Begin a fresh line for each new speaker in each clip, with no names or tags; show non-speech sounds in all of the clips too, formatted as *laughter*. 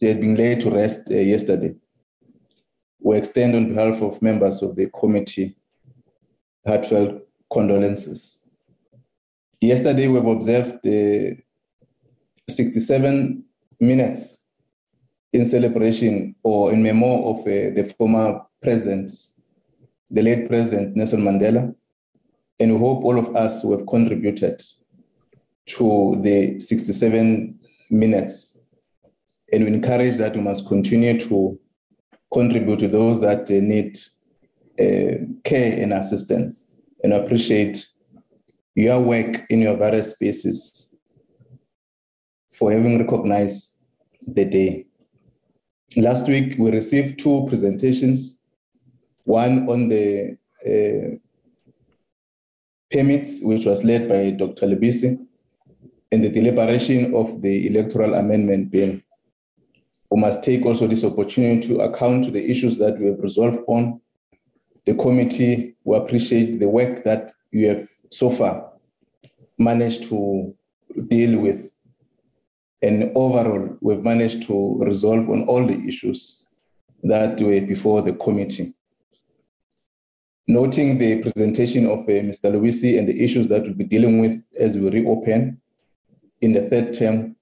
they had been laid to rest uh, yesterday. We extend on behalf of members of the committee heartfelt condolences. Yesterday, we've observed uh, 67 minutes in celebration or in memory of uh, the former president, the late president Nelson Mandela. And we hope all of us who have contributed to the 67 minutes. And we encourage that we must continue to contribute to those that uh, need uh, care and assistance. And appreciate your work in your various spaces for having recognized the day. Last week, we received two presentations one on the uh, permits, which was led by Dr. Lebisi, and the deliberation of the electoral amendment bill. We must take also this opportunity to account to the issues that we have resolved on. The committee will appreciate the work that you have so far managed to deal with. And overall, we've managed to resolve on all the issues that were before the committee. Noting the presentation of uh, Mr. Luisi and the issues that we'll be dealing with as we reopen in the third term,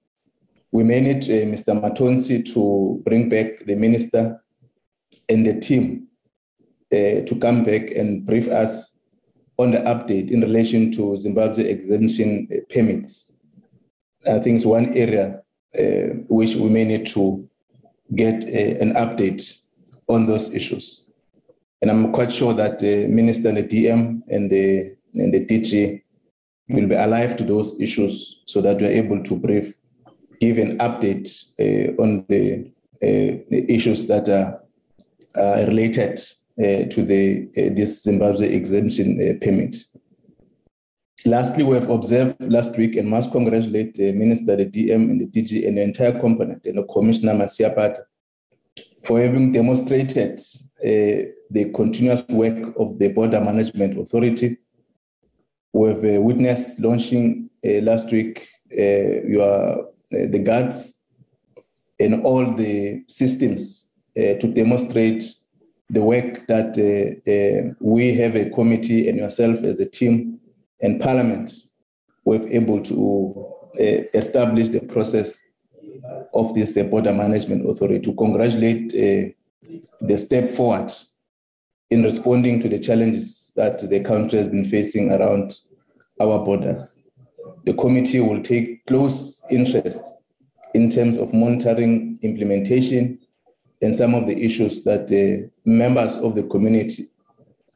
we may need uh, Mr. Matonsi to bring back the minister and the team uh, to come back and brief us on the update in relation to Zimbabwe exemption uh, permits. I think it's one area uh, which we may need to get uh, an update on those issues. And I'm quite sure that the minister and the DM and the, and the DG will be alive to those issues so that we're able to brief, give an update uh, on the, uh, the, issues that are, related uh, to the this Zimbabwe exemption permit. Lastly, we have observed last week and must congratulate the Minister, the DM, and the DG, and the entire component, and the Commissioner Masiapato, for having demonstrated uh, the continuous work of the Border Management Authority. We have witnessed launching uh, last week your the guards and all the systems to demonstrate the work that uh, uh, we have a committee and yourself as a team and parliament were able to uh, establish the process of this border management authority to congratulate the step forward in responding to the challenges that the country has been facing around our borders. The committee will take close interest in terms of monitoring implementation and some of the issues that the members of the community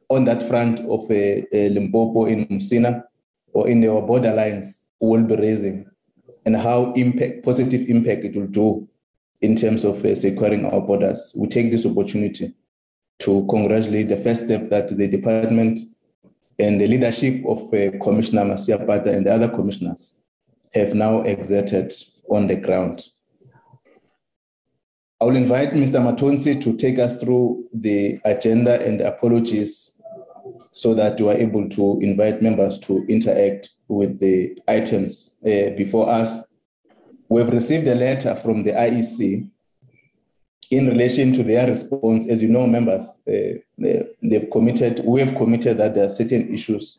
on that front of uh, uh, Limpopo in Musina or in our borderlines will be raising and how impact, positive impact it will do in terms of uh, securing our borders. We take this opportunity to congratulate the first step that the department and the leadership of uh, Commissioner Masiapato and the other commissioners have now exerted on the ground. I will invite Mr. Matonsi to take us through the agenda and apologies so that we are able to invite members to interact with the items uh, before us. We've received a letter from the IEC in relation to their response. As you know, members, uh, they've committed, we have committed that there are certain issues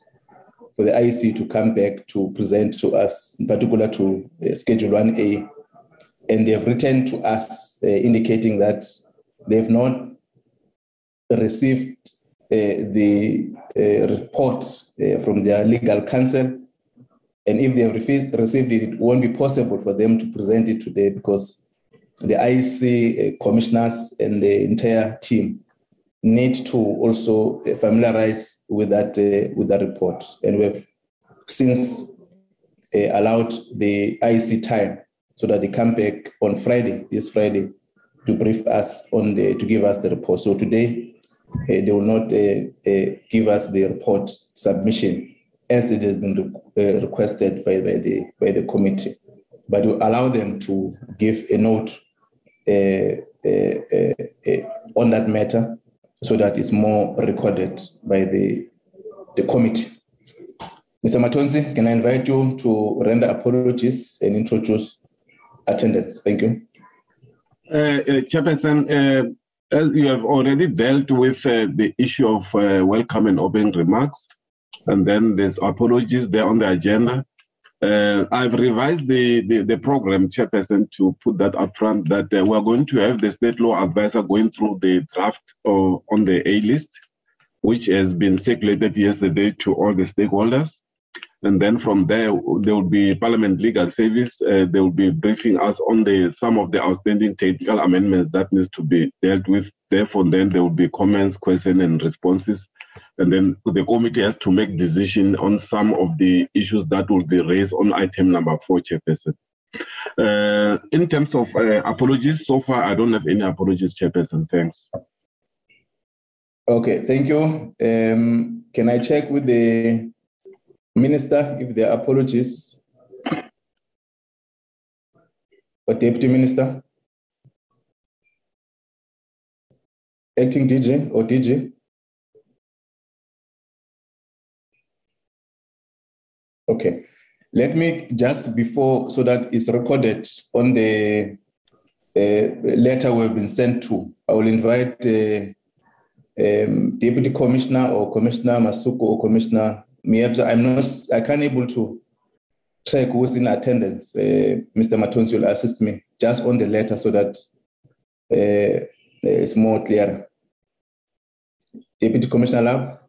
for the IEC to come back to present to us, in particular to uh, Schedule 1A. And they have written to us uh, indicating that they've not received uh, the uh, report uh, from their legal counsel and if they have received it, it won't be possible for them to present it today because the IEC uh, commissioners and the entire team need to also uh, familiarize with that uh, with that report. And we've since uh, allowed the IEC time so that they come back on Friday, this Friday, to brief us on the to give us the report. So today uh, they will not uh, give us the report submission as it has been re- uh, requested by, by, the, by the committee. But we allow them to give a note uh, uh, uh, on that matter so that it's more recorded by the, the committee. Mr. Matonsi, can I invite you to render apologies and introduce attendance? Thank you.
uh, Chairperson, uh, as you have already dealt with uh, the issue of uh, welcome and open remarks, and then there's apologies there on the agenda. Uh, I've revised the, the, the, program, Chairperson, to put that up front that uh, we're going to have the state law advisor going through the draft of, on the A list, which has been circulated yesterday to all the stakeholders. And then from there, there will be Parliament Legal Service. Uh, they will be briefing us on the some of the outstanding technical amendments that needs to be dealt with. Therefore, then there will be comments, questions, and responses. And then the committee has to make decision on some of the issues that will be raised on item number four, Chairperson. Uh, in terms of uh, apologies, so far I don't have any apologies, Chairperson. Thanks.
Okay, thank you. Um, can I check with the Minister, if there are apologies. Or Deputy Minister. Acting DG or DG. Okay. Let me just before, so that it's recorded on the uh, letter we've been sent to, I will invite uh, um, Deputy Commissioner or Commissioner Masuku or Commissioner Moepya, I'm not, I can't able to track who's in attendance. Uh, Mr. Matonsi will assist me just on the letter so that uh, it's more clear. Deputy Commissioner Love.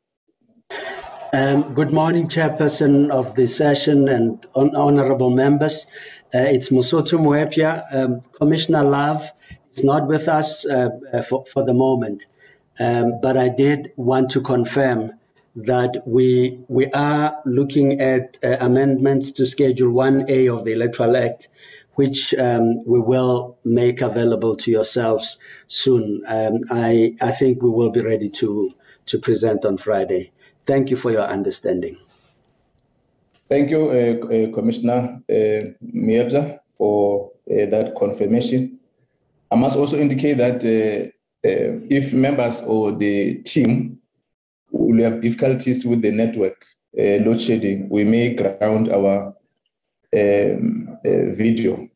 Um, good morning, Chairperson of the session and on, honorable members. Uh, it's Mosotho Moepya. Um, Commissioner Love is not with us uh, uh, for, for the moment, um, but I did want to confirm that we we are looking at uh, amendments to Schedule 1A of the Electoral Act, which um, we will make available to yourselves soon. Um, I I think we will be ready to to present on Friday. Thank you for your understanding.
Thank you, uh, uh, Commissioner uh, Moepya, for uh, that confirmation. I must also indicate that uh, uh, if members or the team will have difficulties with the network uh, load shedding, we may ground our um, video.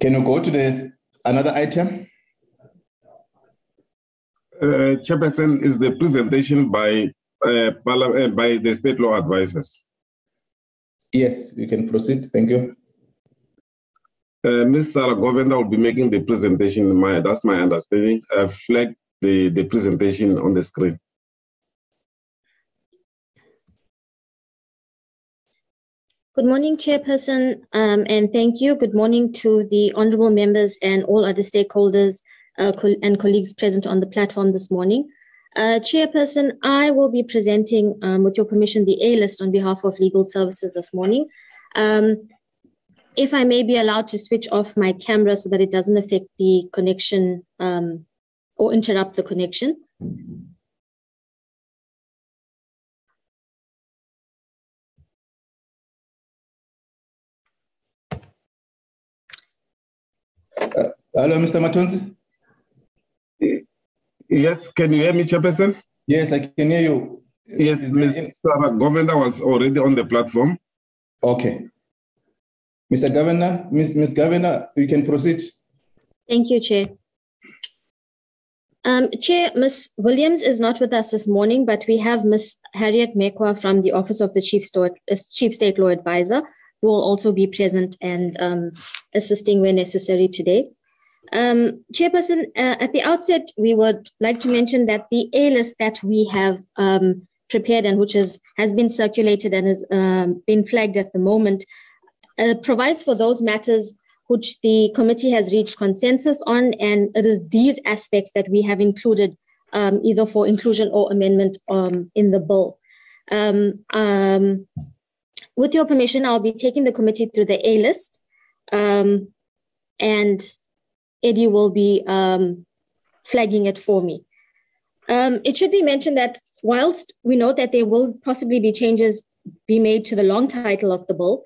Can you go to the another item?
Uh, Chairperson, is the presentation by uh, uh, by the state law advisors.
Yes, you can proceed. Thank you.
Uh, Ms. Sarah Govender will be making the presentation. My, that's my understanding. I've flagged the, the presentation on the screen.
Good morning, Chairperson, um, and thank you. Good morning to the honorable members and all other stakeholders co- and colleagues present on the platform this morning. Uh, Chairperson, I will be presenting, um, with your permission, the A list on behalf of legal services this morning. Um, if I may be allowed to switch off my camera so that it doesn't affect the connection um, or interrupt the connection.
Uh, hello, Mr. Matonsi?
Yes, can you hear me, Chairperson?
Yes, I can hear you.
Yes, Ms. Sarah Govender was already on the platform.
Okay. Mr. Govender, Ms. Ms. Govender, you can proceed.
Thank you, Chair. Um, Chair, Ms. Williams is not with us this morning, but we have Ms. Harriet Mekwa from the Office of the Chief, State, uh, Chief State Law Advisor, who will also be present and um, assisting where necessary today. Um, Chairperson, uh, at the outset, we would like to mention that the A list that we have um, prepared and which is, has been circulated and has um, been flagged at the moment uh, provides for those matters which the committee has reached consensus on, and it is these aspects that we have included um, either for inclusion or amendment um, in the bill. Um, with your permission, I'll be taking the committee through the A list, um, and Eddie will be um, flagging it for me. it should be mentioned that whilst we know that there will possibly be changes be made to the long title of the bill,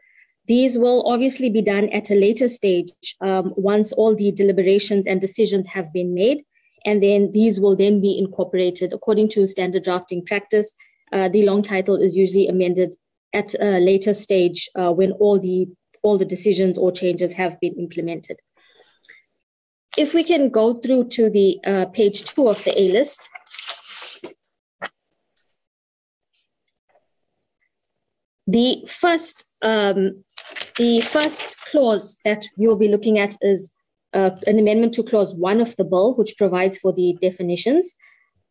these will obviously be done at a later stage um, once all the deliberations and decisions have been made. And then these will then be incorporated according to standard drafting practice. Uh, the long title is usually amended at a later stage uh, when all the all the decisions or changes have been implemented. If we can go through to the uh, page two of the A list. The first, um, the first clause that you'll be looking at is uh, an amendment to clause one of the bill, which provides for the definitions.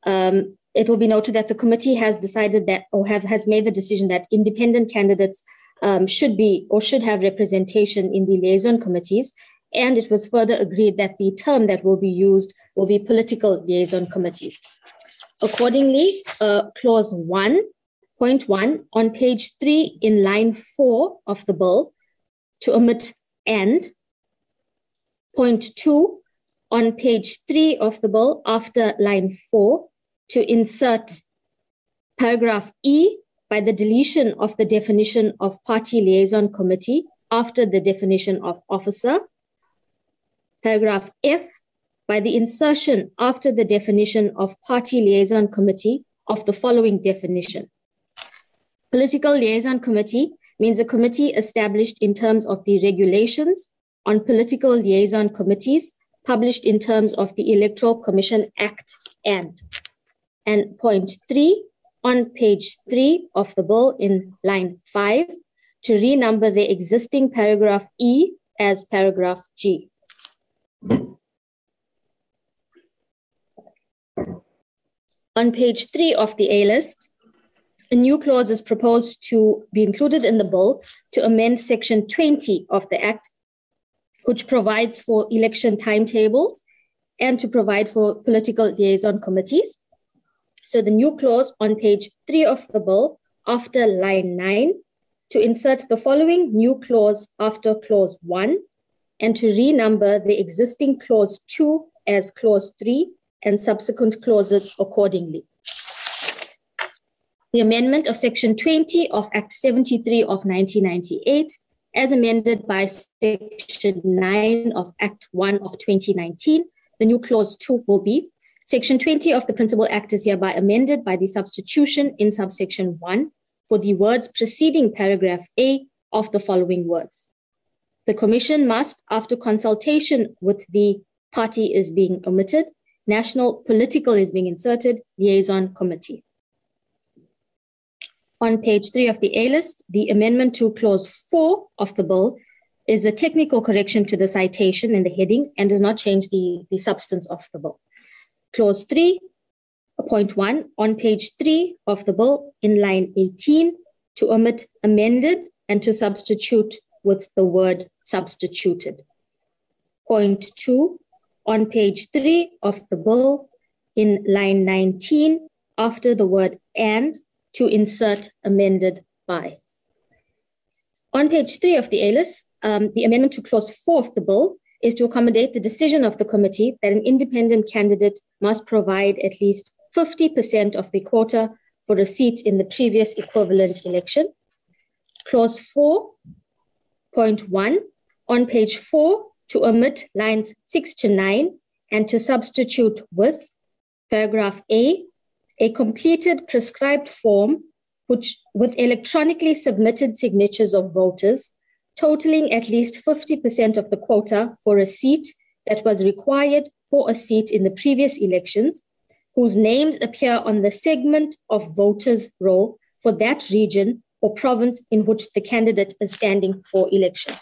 Um, it will be noted that the committee has decided that, or have, has made the decision that independent candidates um, should be or should have representation in the liaison committees. And it was further agreed that the term that will be used will be political liaison committees. Accordingly, uh, clause 1.1 on page 3 in line 4 of the bill to omit and, point 2 on page 3 of the bill after line 4 to insert paragraph E by the deletion of the definition of party liaison committee after the definition of officer. Paragraph F by the insertion after the definition of party liaison committee of the following definition. Political liaison committee means a committee established in terms of the regulations on political liaison committees published in terms of the Electoral Commission Act and and point three on page three of the bill in line five to renumber the existing paragraph E as paragraph G. On page three of the A list, a new clause is proposed to be included in the bill to amend section 20 of the Act, which provides for election timetables and to provide for political liaison committees. So the new clause on page three of the bill after line nine to insert the following new clause after clause one and to renumber the existing clause two as clause three and subsequent clauses accordingly. The amendment of section 20 of Act 73 of 1998 as amended by section 9 of Act 1 of 2019, the new clause 2 will be Section 20 of the Principal Act is hereby amended by the substitution in subsection 1 for the words preceding paragraph A of the following words. The Commission must, after consultation with the party is being omitted, national political is being inserted, liaison committee. On page 3 of the A list, the amendment to clause 4 of the bill is a technical correction to the citation in the heading and does not change the, the substance of the bill. Clause 3.1 on page 3 of the bill in line 18 to omit amended and to substitute with the word substituted. Point 2 on page 3 of the bill in line 19 after the word and to insert amended by. On page 3 of the A list, um, the amendment to clause 4 of the bill is to accommodate the decision of the committee that an independent candidate must provide at least 50% of the quota for a seat in the previous equivalent election. Clause 4.1 on page 4 to omit lines 6 to 9 and to substitute with paragraph A, a completed prescribed form which with electronically submitted signatures of voters totaling at least 50% of the quota for a seat that was required for a seat in the previous elections, whose names appear on the segment of voters' roll for that region or province in which the candidate is standing for election.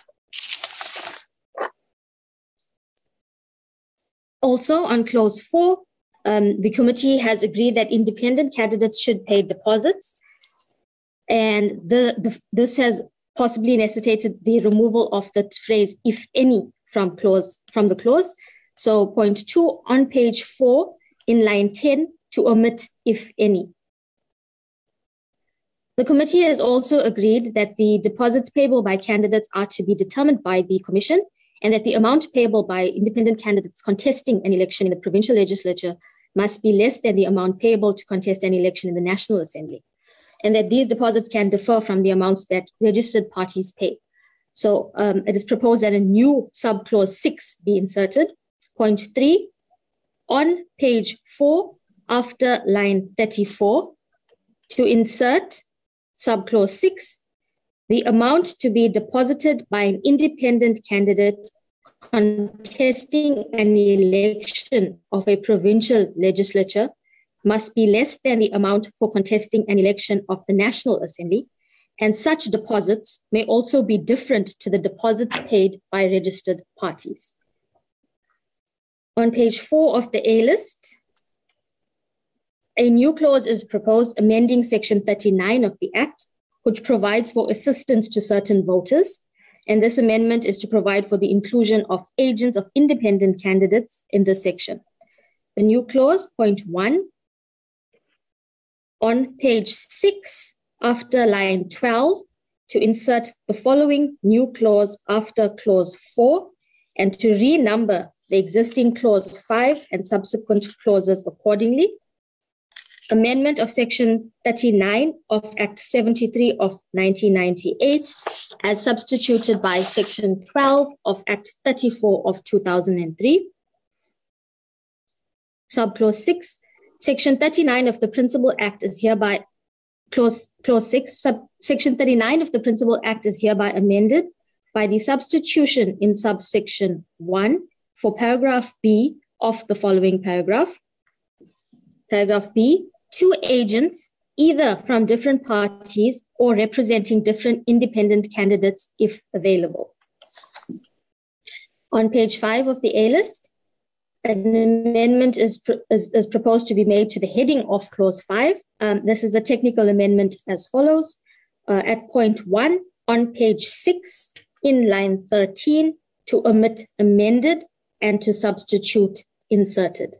Also, on clause four, um, the committee has agreed that independent candidates should pay deposits. And the, the, this has possibly necessitated the removal of the phrase if any from clause from the clause. So point two on page four in line 10 to omit if any. The committee has also agreed that the deposits payable by candidates are to be determined by the commission and that the amount payable by independent candidates contesting an election in the provincial legislature must be less than the amount payable to contest an election in the National Assembly and that these deposits can differ from the amounts that registered parties pay. So um, it is proposed that a new subclause 6 be inserted. Point 3, on page 4, after line 34, to insert subclause 6, the amount to be deposited by an independent candidate contesting an election of a provincial legislature must be less than the amount for contesting an election of the National Assembly, and such deposits may also be different to the deposits paid by registered parties. On page four of the A list, a new clause is proposed amending section 39 of the Act, which provides for assistance to certain voters. And this amendment is to provide for the inclusion of agents of independent candidates in this section. The new clause, point one, on page six, after line 12, to insert the following new clause after clause four and to renumber the existing clause five and subsequent clauses accordingly. Amendment of Section 39 of Act 73 of 1998 as substituted by Section 12 of Act 34 of 2003. Subclause 6 Section 39 of the Principal Act is hereby clause, clause 6 sub, section 39 of the Principal Act is hereby amended by the substitution in subsection 1 for paragraph B of the following paragraph. Paragraph B, two agents either from different parties or representing different independent candidates if available. On page 5 of the A list, an amendment is, is, is, proposed to be made to the heading of clause 5. Um, this is a technical amendment as follows. Uh, at point 1 on page 6 in line 13 to omit amended and to substitute inserted.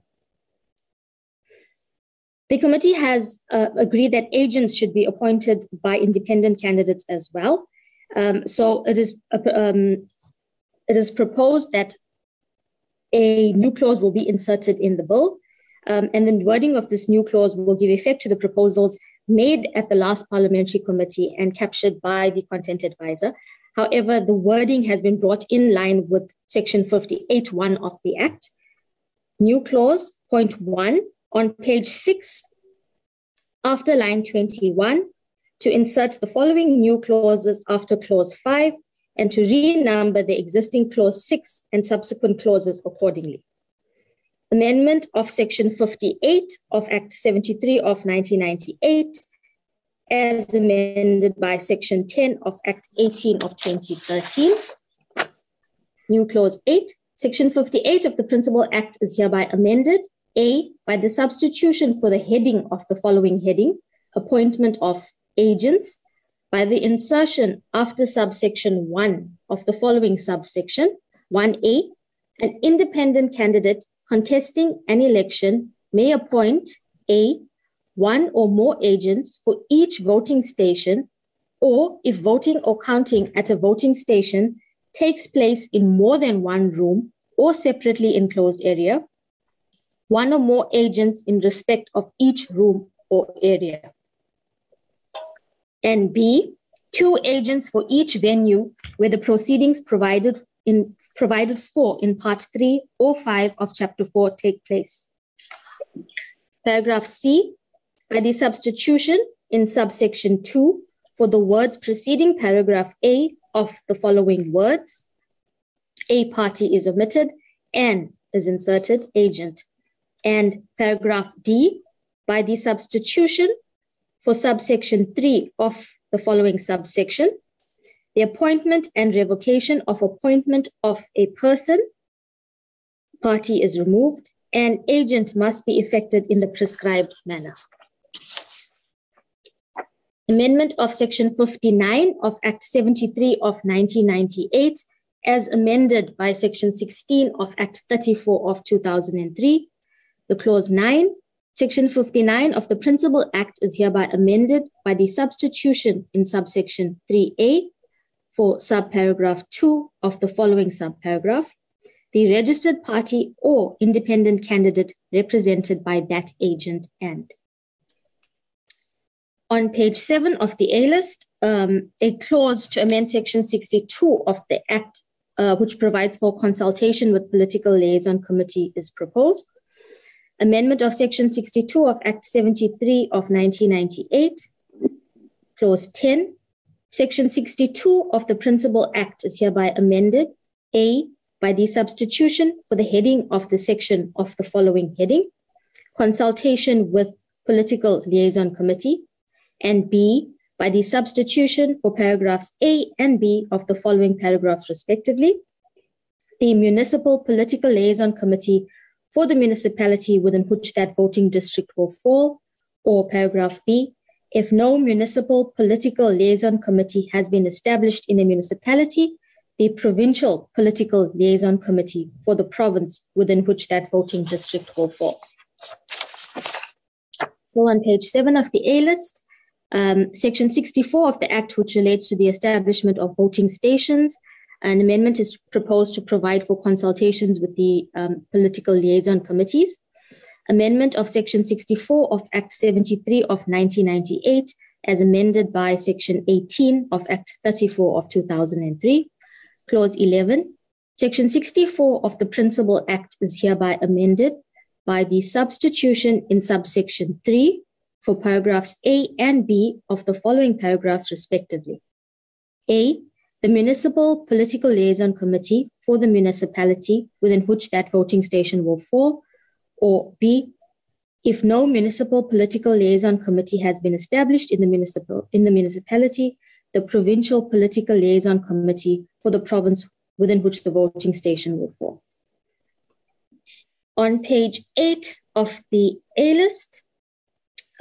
The committee has uh, agreed that agents should be appointed by independent candidates as well. Um, so it is um, it is proposed that a new clause will be inserted in the bill. Um, and the wording of this new clause will give effect to the proposals made at the last parliamentary committee and captured by the content advisor. However, the wording has been brought in line with section 58.1 of the Act. New clause, point one, on page six, after line 21, to insert the following new clauses after clause five and to renumber the existing clause 6 and subsequent clauses accordingly. Amendment of Section 58 of Act 73 of 1998 as amended by Section 10 of Act 18 of 2013. New Clause 8. Section 58 of the Principal Act is hereby amended. A. By the substitution for the heading of the following heading, appointment of agents, by the insertion after subsection 1 of the following subsection 1a, an independent candidate contesting an election may appoint a one or more agents for each voting station, or if voting or counting at a voting station takes place in more than one room or separately enclosed area, one or more agents in respect of each room or area and B, two agents for each venue where the proceedings provided in provided for in part three or five of chapter four take place. Paragraph C, by the substitution in subsection two for the words preceding paragraph A of the following words, a party is omitted and is inserted agent. And paragraph D, by the substitution for subsection 3 of the following subsection the appointment and revocation of appointment of a person, party is removed, and agent must be effected in the prescribed manner. Amendment of Section 59 of Act 73 of 1998, as amended by Section 16 of Act 34 of 2003. The Clause 9 Section 59 of the Principal Act is hereby amended by the substitution in subsection 3A for subparagraph 2 of the following subparagraph. The registered party or independent candidate represented by that agent and. On page 7 of the A list, um, a clause to amend section 62 of the Act, uh, which provides for consultation with political liaison committee, is proposed. Amendment of Section 62 of Act 73 of 1998, Clause 10. Section 62 of the Principal Act is hereby amended. A. by the substitution for the heading of the section of the following heading, consultation with political liaison committee, and B, by the substitution for paragraphs A and B of the following paragraphs respectively, the municipal political liaison committee for the municipality within which that voting district will fall, or paragraph B, if no municipal political liaison committee has been established in a municipality, the provincial political liaison committee for the province within which that voting district will fall. So on page seven of the A list, um, section 64 of the Act, which relates to the establishment of voting stations, an amendment is proposed to provide for consultations with the um, political liaison committees. Amendment of Section 64 of Act 73 of 1998, as amended by Section 18 of Act 34 of 2003. Clause 11. Section 64 of the Principal Act is hereby amended by the substitution in subsection 3 for paragraphs A and B of the following paragraphs respectively. A the Municipal Political Liaison Committee for the municipality within which that voting station will fall, or B, if no municipal political liaison committee has been established in the municipal in the municipality, the provincial political liaison committee for the province within which the voting station will fall. On page eight of the A list,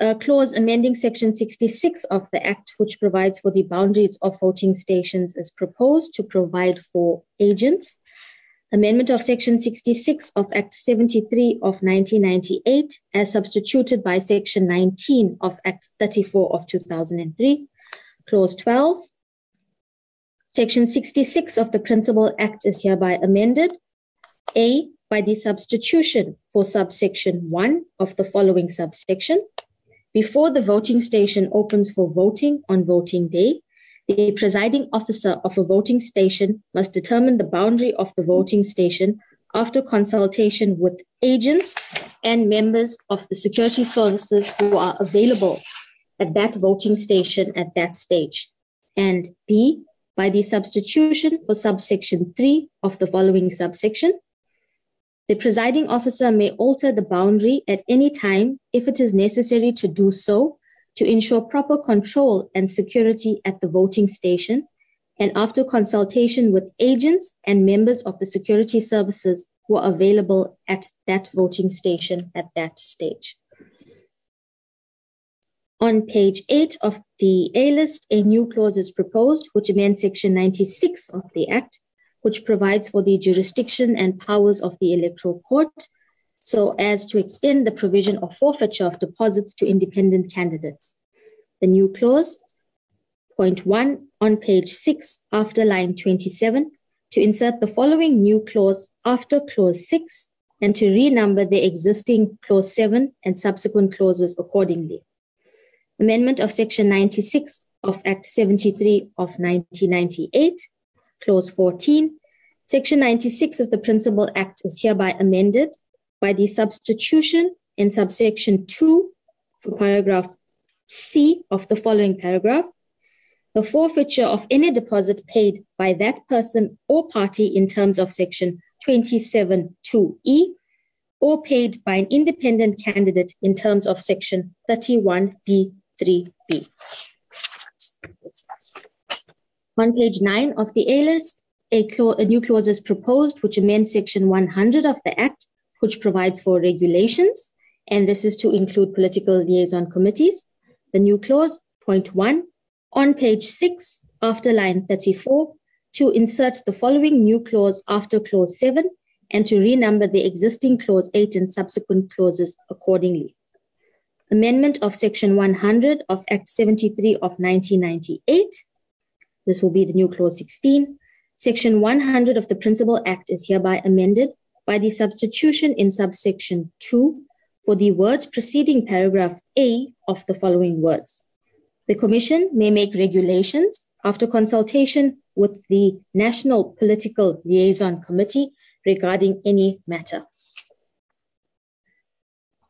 a clause amending section 66 of the Act, which provides for the boundaries of voting stations, is proposed to provide for agents. Amendment of section 66 of Act 73 of 1998, as substituted by section 19 of Act 34 of 2003. Clause 12. Section 66 of the Principal Act is hereby amended. A, by the substitution for subsection 1 of the following subsection. Before the voting station opens for voting on voting day, the presiding officer of a voting station must determine the boundary of the voting station after consultation with agents and members of the security services who are available at that voting station at that stage. And B, by the substitution for subsection 3 of the following subsection, the presiding officer may alter the boundary at any time if it is necessary to do so to ensure proper control and security at the voting station and after consultation with agents and members of the security services who are available at that voting station at that stage. On page 8 of the A list, a new clause is proposed, which amends Section 96 of the Act which provides for the jurisdiction and powers of the Electoral Court so as to extend the provision of forfeiture of deposits to independent candidates. The new clause, point one on page six after line 27, to insert the following new clause after clause six and to renumber the existing clause seven and subsequent clauses accordingly. Amendment of section 96 of Act 73 of 1998 Clause 14, Section 96 of the Principal Act is hereby amended by the substitution in subsection 2 for paragraph C of the following paragraph. The forfeiture of any deposit paid by that person or party in terms of section 27.2e or paid by an independent candidate in terms of section 31b3b. On page 9 of the A list, a, a new clause is proposed which amends section 100 of the Act, which provides for regulations, and this is to include political liaison committees. The new clause, point 1, on page 6, after line 34, to insert the following new clause after clause 7 and to renumber the existing clause 8 and subsequent clauses accordingly. Amendment of section 100 of Act 73 of 1998 this will be the new clause 16. Section 100 of the Principal Act is hereby amended by the substitution in subsection 2 for the words preceding paragraph A of the following words. The Commission may make regulations after consultation with the National Political Liaison Committee regarding any matter.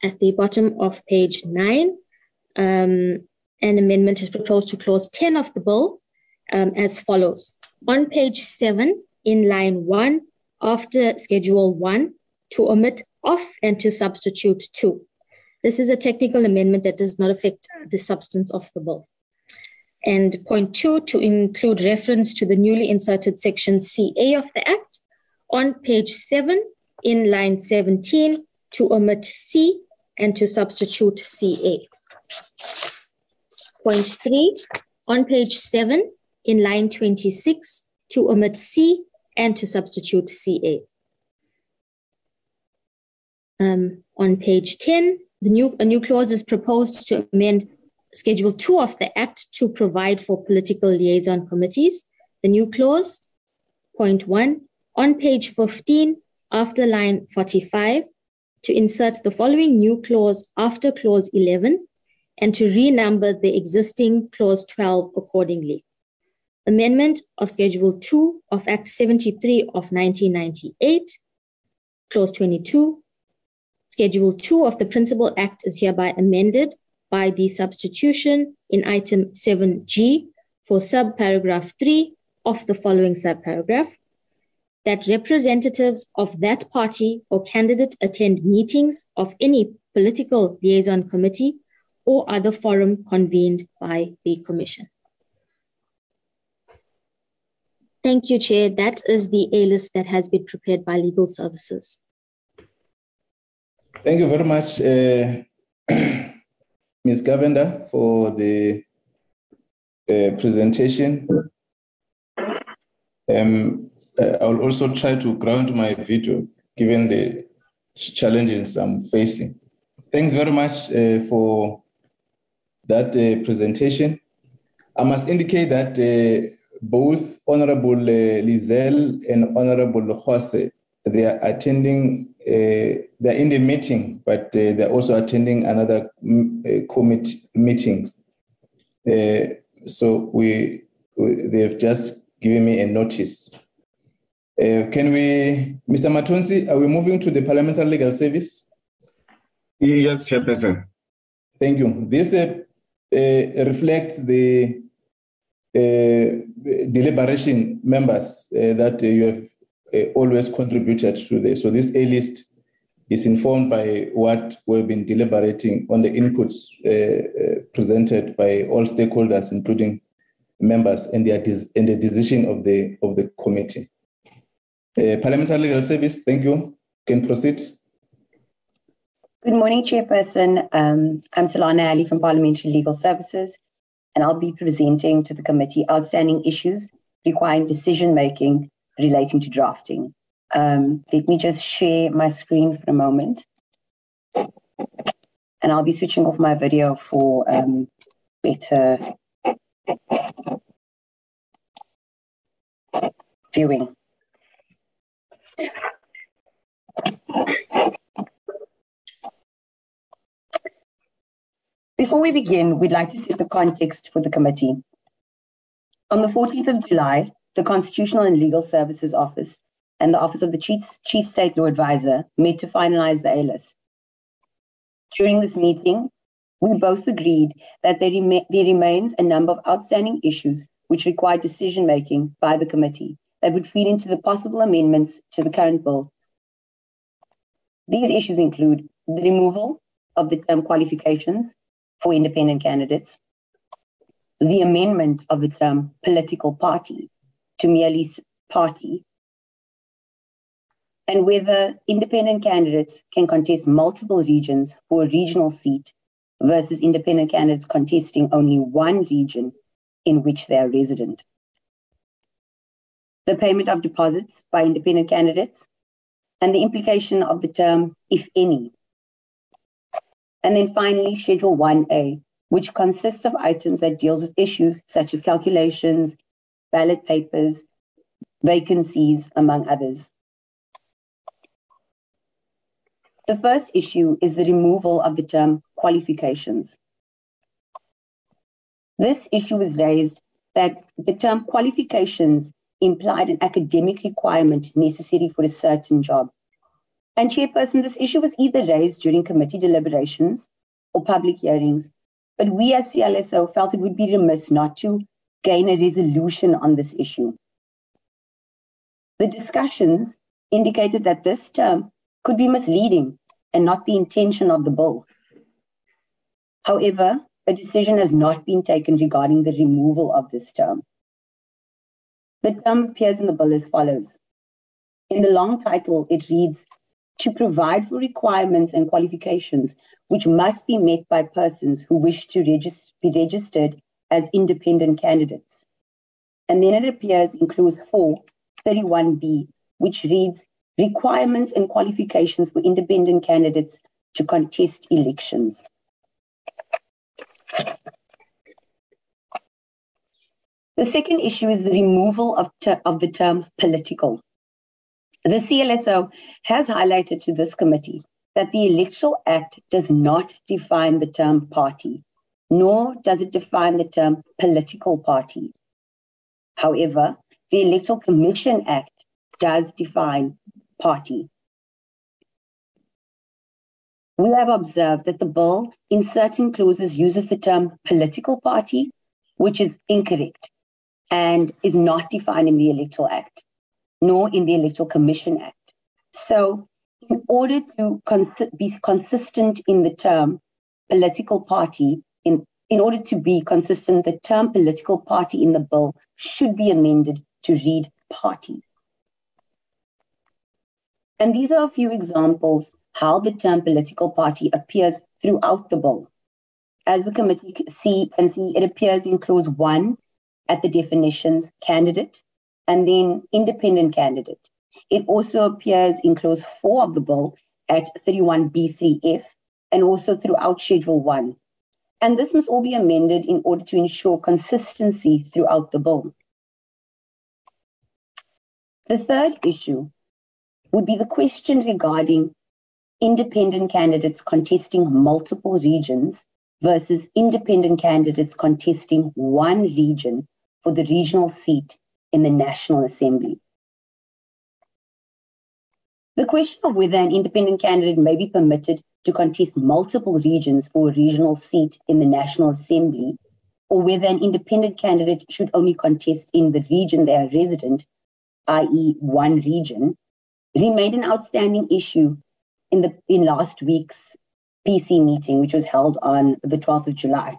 At the bottom of page 9, um, an amendment is proposed to clause 10 of the bill um, as follows. On page seven, in line one after Schedule 1 to omit off and to substitute 2. This is a technical amendment that does not affect the substance of the bill. And point two, to include reference to the newly inserted section CA of the Act. On page seven, in line 17, to omit C and to substitute CA. Point three, on page seven, in line 26, to omit C and to substitute CA. Um, on page 10, the new, a new clause is proposed to amend Schedule 2 of the Act to provide for political liaison committees. The new clause, point 1, on page 15, after line 45, to insert the following new clause after clause 11 and to renumber the existing clause 12 accordingly. Amendment of Schedule 2 of Act 73 of 1998, clause 22. Schedule 2 of the Principal Act is hereby amended by the substitution in item 7G for subparagraph 3 of the following subparagraph that representatives of that party or candidate attend meetings of any political liaison committee or other forum convened by the commission. Thank you, Chair. That is the A list that has been prepared by legal services.
Thank you very much. Uh, *clears throat* Ms. Govender, for the uh, presentation. Um, uh, I'll also try to ground my video given the challenges I'm facing. Thanks very much uh, for that uh, presentation. I must indicate that uh, both Honorable uh, Liezl and Honorable Jose, they are attending uh, they're in the meeting, but uh, they're also attending another mm, uh, committee meetings. so we, we, they've just given me a notice. can we, Mr. Matonsi, are we moving to the Parliamentary Legal Service?
Yes, Chairperson.
Thank you. This uh, uh, reflects the uh, deliberation members that you have uh, always contributed to this. So this A list is informed by what we've been deliberating on the inputs uh, uh, presented by all stakeholders, including members, and, and the decision of the of the committee. Uh, Parliamentary Legal Service, thank you. Can proceed.
Good morning, Chairperson. Um, I'm Talana Ali from Parliamentary Legal Services, and I'll be presenting to the committee outstanding issues requiring decision making relating to drafting. Um, let me just share my screen for a moment. And I'll be switching off my video for um, better viewing. Before we begin, we'd like to set the context for the committee. On the 14th of July, the Constitutional and Legal Services Office and the Office of the Chief, Chief State Law Advisor met to finalize the A list. During this meeting, we both agreed that there, rem- there remains a number of outstanding issues which require decision making by the committee that would feed into the possible amendments to the current bill. These issues include the removal of the term qualifications for independent candidates, the amendment of the term um, political party to merely party, and whether independent candidates can contest multiple regions for a regional seat versus independent candidates contesting only one region in which they are resident. The payment of deposits by independent candidates and the implication of the term, if any. And then finally, Schedule 1A, which consists of items that deals with issues such as calculations, ballot papers, vacancies, among others. The first issue is the removal of the term qualifications. This issue was raised that the term qualifications implied an academic requirement necessary for a certain job. And Chairperson, this issue was either raised during committee deliberations or public hearings, but we as CLSO felt it would be remiss not to gain a resolution on this issue. The discussions indicated that this term could be misleading and not the intention of the bill. However, a decision has not been taken regarding the removal of this term. The term appears in the bill as follows. In the long title, it reads, to provide for requirements and qualifications which must be met by persons who wish to regist be registered as independent candidates. And then it appears in clause 4, 31b, which reads, requirements and qualifications for independent candidates to contest elections. The second issue is the removal of, of the term political. The CLSO has highlighted to this committee that the Electoral Act does not define the term party, nor does it define the term political party. However, the Electoral Commission Act does define party. We have observed that the bill in certain clauses uses the term political party, which is incorrect and is not defined in the Electoral Act nor in the Electoral Commission Act. So, in order to cons- be consistent in the term political party, in, in order to be consistent, the term political party in the bill should be amended to read party. And these are a few examples how the term political party appears throughout the bill. As the committee see, can see, it appears in clause one at the definitions candidate, and then independent candidate. It also appears in clause 4 of the bill at 31B3F and also throughout Schedule 1. And this must all be amended in order to ensure consistency throughout the bill. The third issue would be the question regarding independent candidates contesting multiple regions versus independent candidates contesting one region for the regional seat in the National Assembly. The question of whether an independent candidate may be permitted to contest multiple regions for a regional seat in the National Assembly, or whether an independent candidate should only contest in the region they are resident, i.e., one region, remained an outstanding issue in the in last week's PC meeting, which was held on the 12th of July.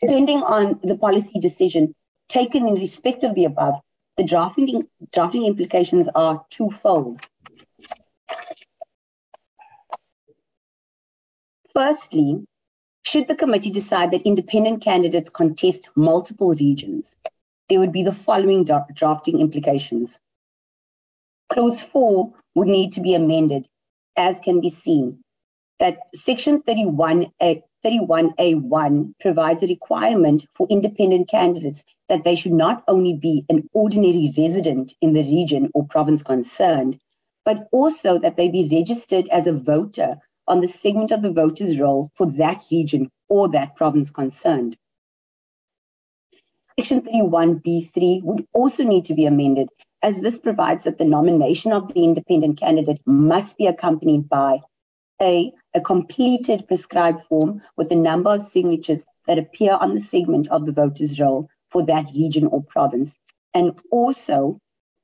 Depending on the policy decision, taken in respect of the above, the drafting, drafting implications are twofold. Firstly, should the committee decide that independent candidates contest multiple regions, there would be the following dra drafting implications. Clause 4 would need to be amended, as can be seen, that Section 31A, 31A1 provides a requirement for independent candidates that they should not only be an ordinary resident in the region or province concerned, but also that they be registered as a voter on the segment of the voters' roll for that region or that province concerned. Section 31B3 would also need to be amended as this provides that the nomination of the independent candidate must be accompanied by A, a completed prescribed form with the number of signatures that appear on the segment of the voters' roll for that region or province. And also,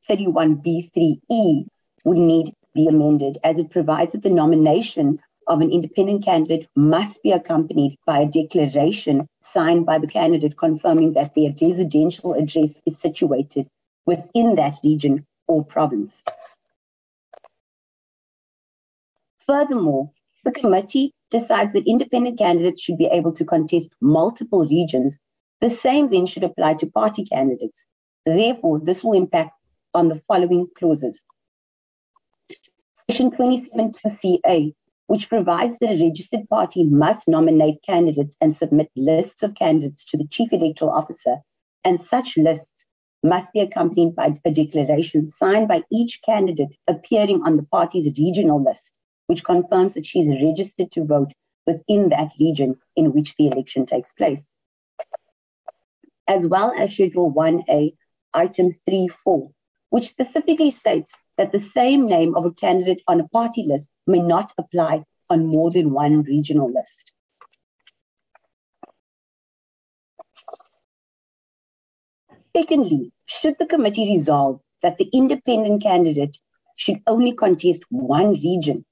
31B3E would need to be amended as it provides that the nomination of an independent candidate must be accompanied by a declaration signed by the candidate confirming that their residential address is situated within that region or province. Furthermore, the committee decides that independent candidates should be able to contest multiple regions, the same then should apply to party candidates. Therefore, this will impact on the following clauses. Section 27.2ca, which provides that a registered party must nominate candidates and submit lists of candidates to the chief electoral officer, and such lists must be accompanied by a declaration signed by each candidate appearing on the party's regional list which confirms that she is registered to vote within that region in which the election takes place. As well as Schedule 1A, Item 3.4, which specifically states that the same name of a candidate on a party list may not apply on more than one regional list. Secondly, should the committee resolve that the independent candidate should only contest one region,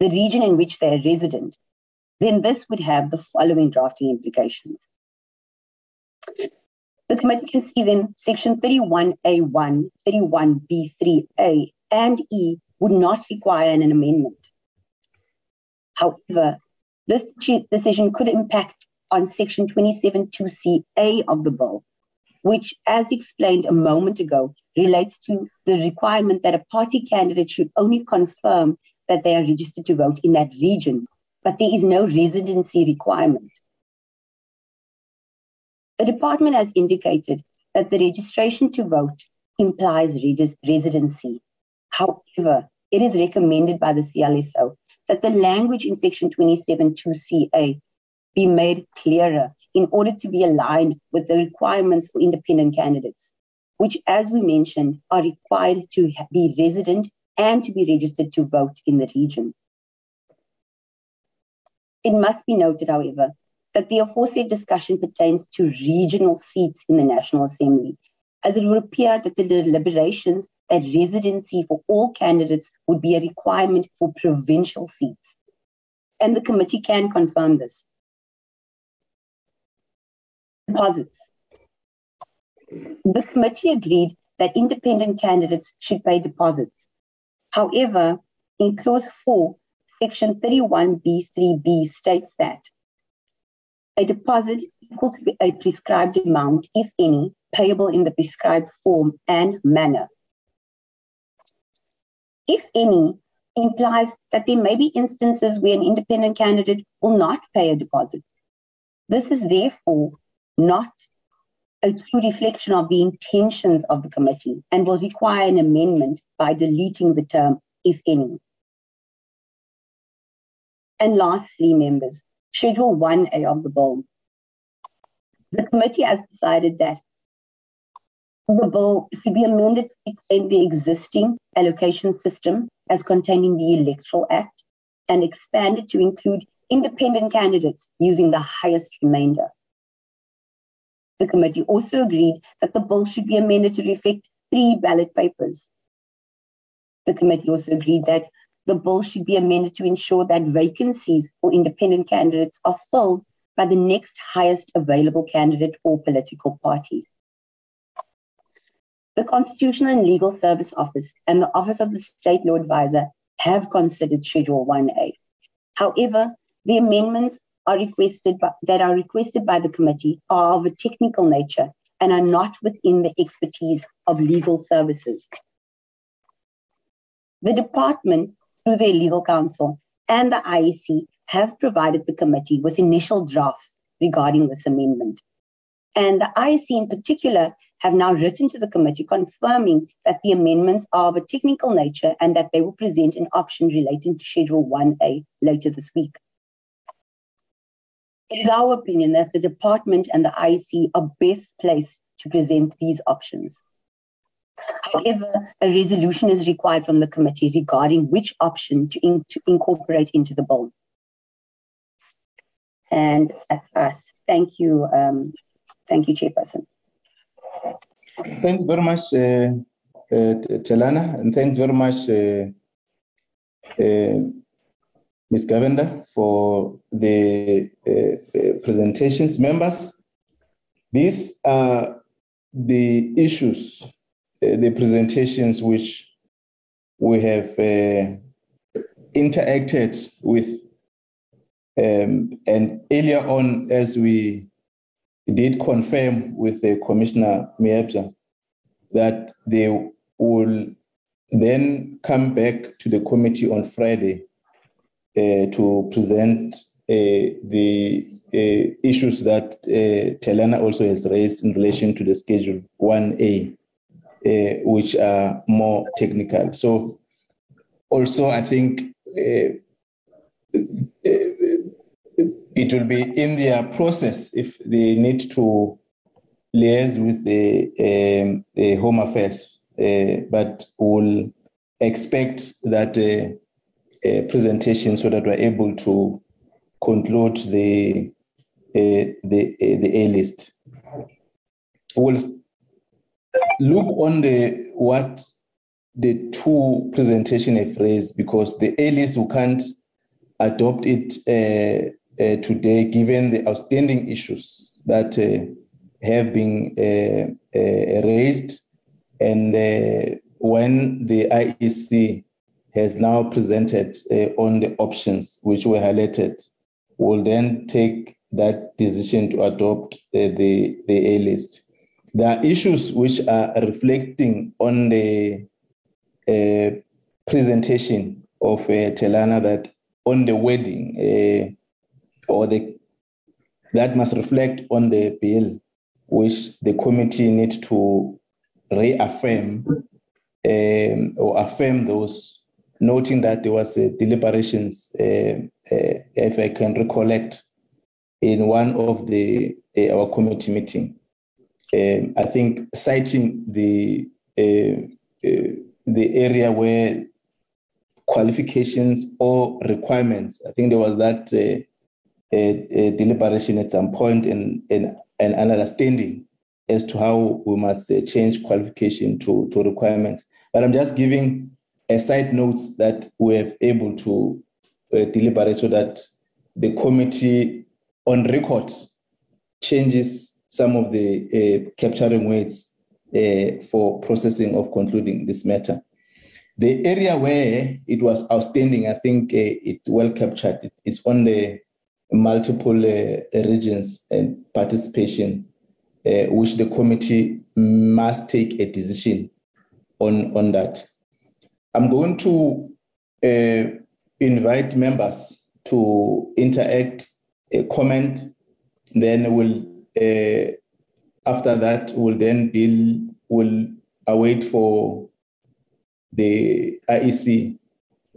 the region in which they are resident, then this would have the following drafting implications. The committee can see then section 31A1, 31B3A, and E would not require an amendment. However, this decision could impact on section 27.2ca of the bill, which, as explained a moment ago, relates to the requirement that a party candidate should only confirm that they are registered to vote in that region, but there is no residency requirement. The department has indicated that the registration to vote implies residency. However, it is recommended by the CLSO that the language in section 27.2ca be made clearer in order to be aligned with the requirements for independent candidates, which, as we mentioned, are required to be resident and to be registered to vote in the region. It must be noted, however, that the aforesaid discussion pertains to regional seats in the National Assembly, as it would appear that the deliberations that residency for all candidates would be a requirement for provincial seats. And the committee can confirm this. Deposits. The committee agreed that independent candidates should pay deposits. However, in clause 4, section 31b3b states that a deposit equal to a prescribed amount, if any, payable in the prescribed form and manner. If any, implies that there may be instances where an independent candidate will not pay a deposit. This is therefore not a true reflection of the intentions of the committee and will require an amendment by deleting the term, if any. And lastly, members, Schedule 1A of the bill. The committee has decided that the bill should be amended to extend the existing allocation system as contained in the Electoral Act and expanded to include independent candidates using the highest remainder. The committee also agreed that the bill should be amended to reflect three ballot papers. The committee also agreed that the bill should be amended to ensure that vacancies for independent candidates are filled by the next highest available candidate or political party. The Constitutional and Legal Service Office and the Office of the State Law Advisor have considered Schedule 1A. However, the amendments are requested by, that are requested by the committee are of a technical nature and are not within the expertise of legal services. The department through their legal counsel and the IEC have provided the committee with initial drafts regarding this amendment. And the IEC in particular have now written to the committee confirming that the amendments are of a technical nature and that they will present an option relating to Schedule 1A later this week. It is our opinion that the department and the IEC are best placed to present these options. However, a resolution is required from the committee regarding which option to, in, to incorporate into the bill. And that's us. Thank you. Um, thank you, Chairperson.
Thank you very much, uh, uh, and thanks very much, uh, uh, Ms. Govender, for the uh, uh, presentations. Members, these are the issues uh, the presentations which we have uh, interacted with. Um, and earlier on, as we did confirm with the Commissioner Moepya that they will then come back to the committee on Friday to present uh, the uh, issues that uh, Telana also has raised in relation to the Schedule 1A uh, which are more technical. So also, I think uh, uh, it will be in their process if they need to liaise with the, um, the Home Affairs, uh, but we'll expect that uh, uh, presentation so that we're able to conclude the the the A list. We'll look on the what the two presentation have raised because the A-list we can't adopt it uh, uh, today given the outstanding issues that uh, have been uh, uh, raised and uh, when the IEC has now presented on the options which were highlighted, we'll then take that decision to adopt the, the A list. There are issues which are reflecting on the uh, presentation of uh, Telana that on the wedding uh, or the that must reflect on the bill which the committee need to reaffirm um, or affirm those, noting that there was deliberations, uh, uh, if I can recollect, in one of the uh, our committee meeting. Um, I think citing the the area where qualifications or requirements. I think there was that uh, a, a deliberation at some point and, and, and an understanding as to how we must uh, change qualification to, to requirements. But I'm just giving a side notes that we're able to uh, deliberate so that the committee on record changes some of the uh, capturing weights uh, for processing of concluding this matter. The area where it was outstanding, I think uh, it's well captured, it is on the multiple uh, regions and participation, uh, which the committee must take a decision on, on that. I'm going to uh, invite members to interact, uh, comment, then we'll, uh, after that, we'll then deal, we'll await for the IEC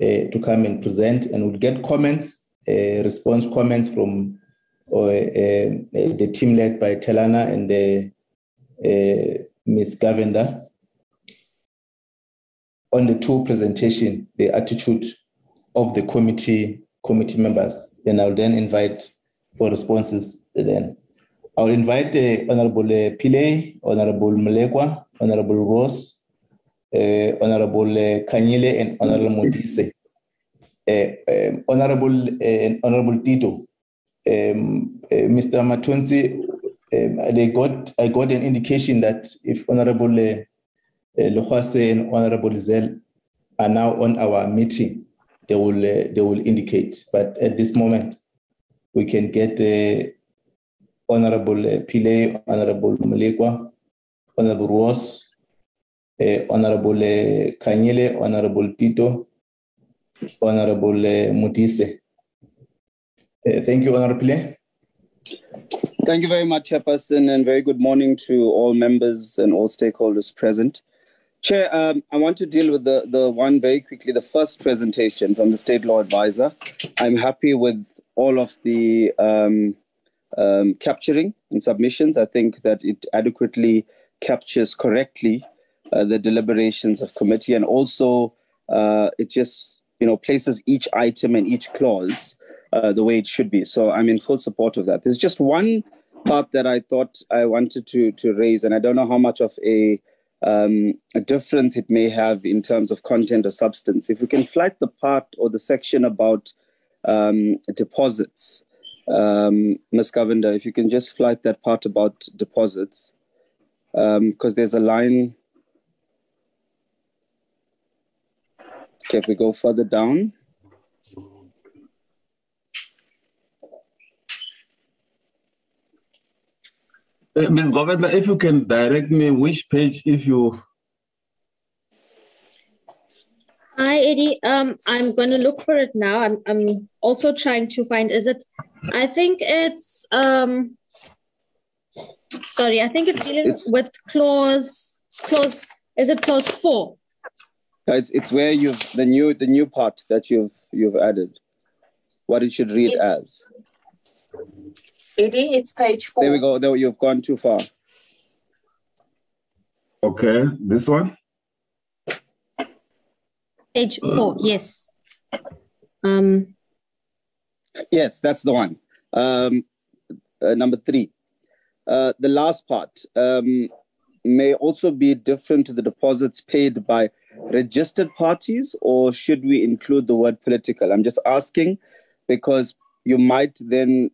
uh, to come and present and we'll get comments uh, response comments from uh, the team led by Telana and Ms. Govender on the two presentation, the attitude of the committee committee members, and I'll then invite for responses then. I'll invite uh, Honorable uh, Pillay, Honorable Malekwa, Honorable Roos, uh, Honorable uh, Kanyile, and Honorable Modise. Uh, Honorable uh, Honorable Tito, um, uh, Mr. Matonsi, um, they got I got an indication that if Honorable uh, and Honorable Zell are now on our meeting, they will they will indicate. But at this moment, we can get the Honorable Pillay, Honorable Malekwa, Honorable Roos, Honorable Kanyile, Honorable Tito, Honorable uh, Modise. Uh, thank you, Honorable. Pillay.
Thank you very much, Chairperson, and very good morning to all members and all stakeholders present. Chair, um, I want to deal with the, the one very quickly, the first presentation from the State Law Advisor. I'm happy with all of the um, um, capturing and submissions. I think that it adequately captures correctly uh, the deliberations of committee and also uh, it just you know, places each item and each clause uh, the way it should be. So I'm in full support of that. There's just one part that I thought I wanted to to raise, and I don't know how much of a um, a difference it may have in terms of content or substance. If we can flight the part or the section about um, deposits, um, Ms. Govender, if you can just flight that part about deposits, because um, there's a line Okay, if we go further down.
Uh, Ms. Govender, if you can direct me which page, if you.
Hi, Eddie. Um, I'm going to look for it now. I'm, I'm also trying to find, is it, I think it's, um, sorry, I think it's dealing it's, with clause, clause, is it clause four?
it's it's where you've the new the new part that you've you've added. What it should read it, as.
Eddie, it's page four.
There we go. There you've gone too far.
Okay, this one.
Page four. Yes. Um.
Yes, that's the one. Um, uh, number three. Uh, the last part. Um, may also be different to the deposits paid by registered parties, or should we include the word political? I'm just asking because you might then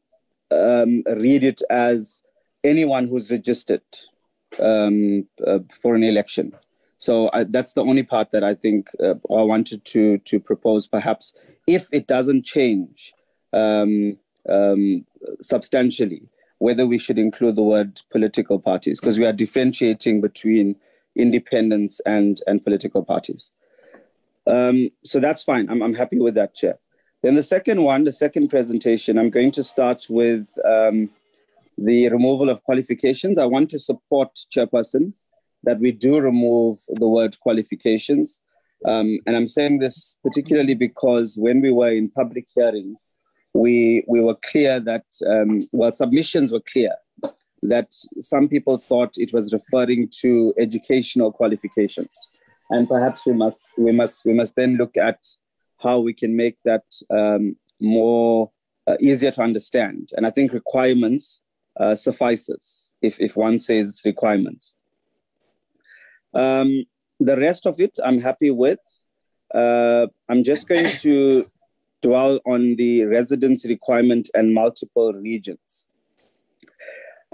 um, read it as anyone who's registered um, uh, for an election. So I, that's the only part that I think uh, I wanted to to propose. Perhaps if it doesn't change um, um, substantially, whether we should include the word political parties, because we are differentiating between independents and and political parties. Um, so that's fine. I'm I'm happy with that, Chair. Then the second one, the second presentation, I'm going to start with um, the removal of qualifications. I want to support Chairperson that we do remove the word qualifications. Um, and I'm saying this particularly because when we were in public hearings, we, we were clear that, um, well, submissions were clear that some people thought it was referring to educational qualifications. And perhaps we must, we must, we must then look at how we can make that um, more uh, easier to understand. And I think requirements uh, suffices if, if one says requirements. Um, the rest of it, I'm happy with. Uh, I'm just going to dwell on the residence requirement and multiple regions.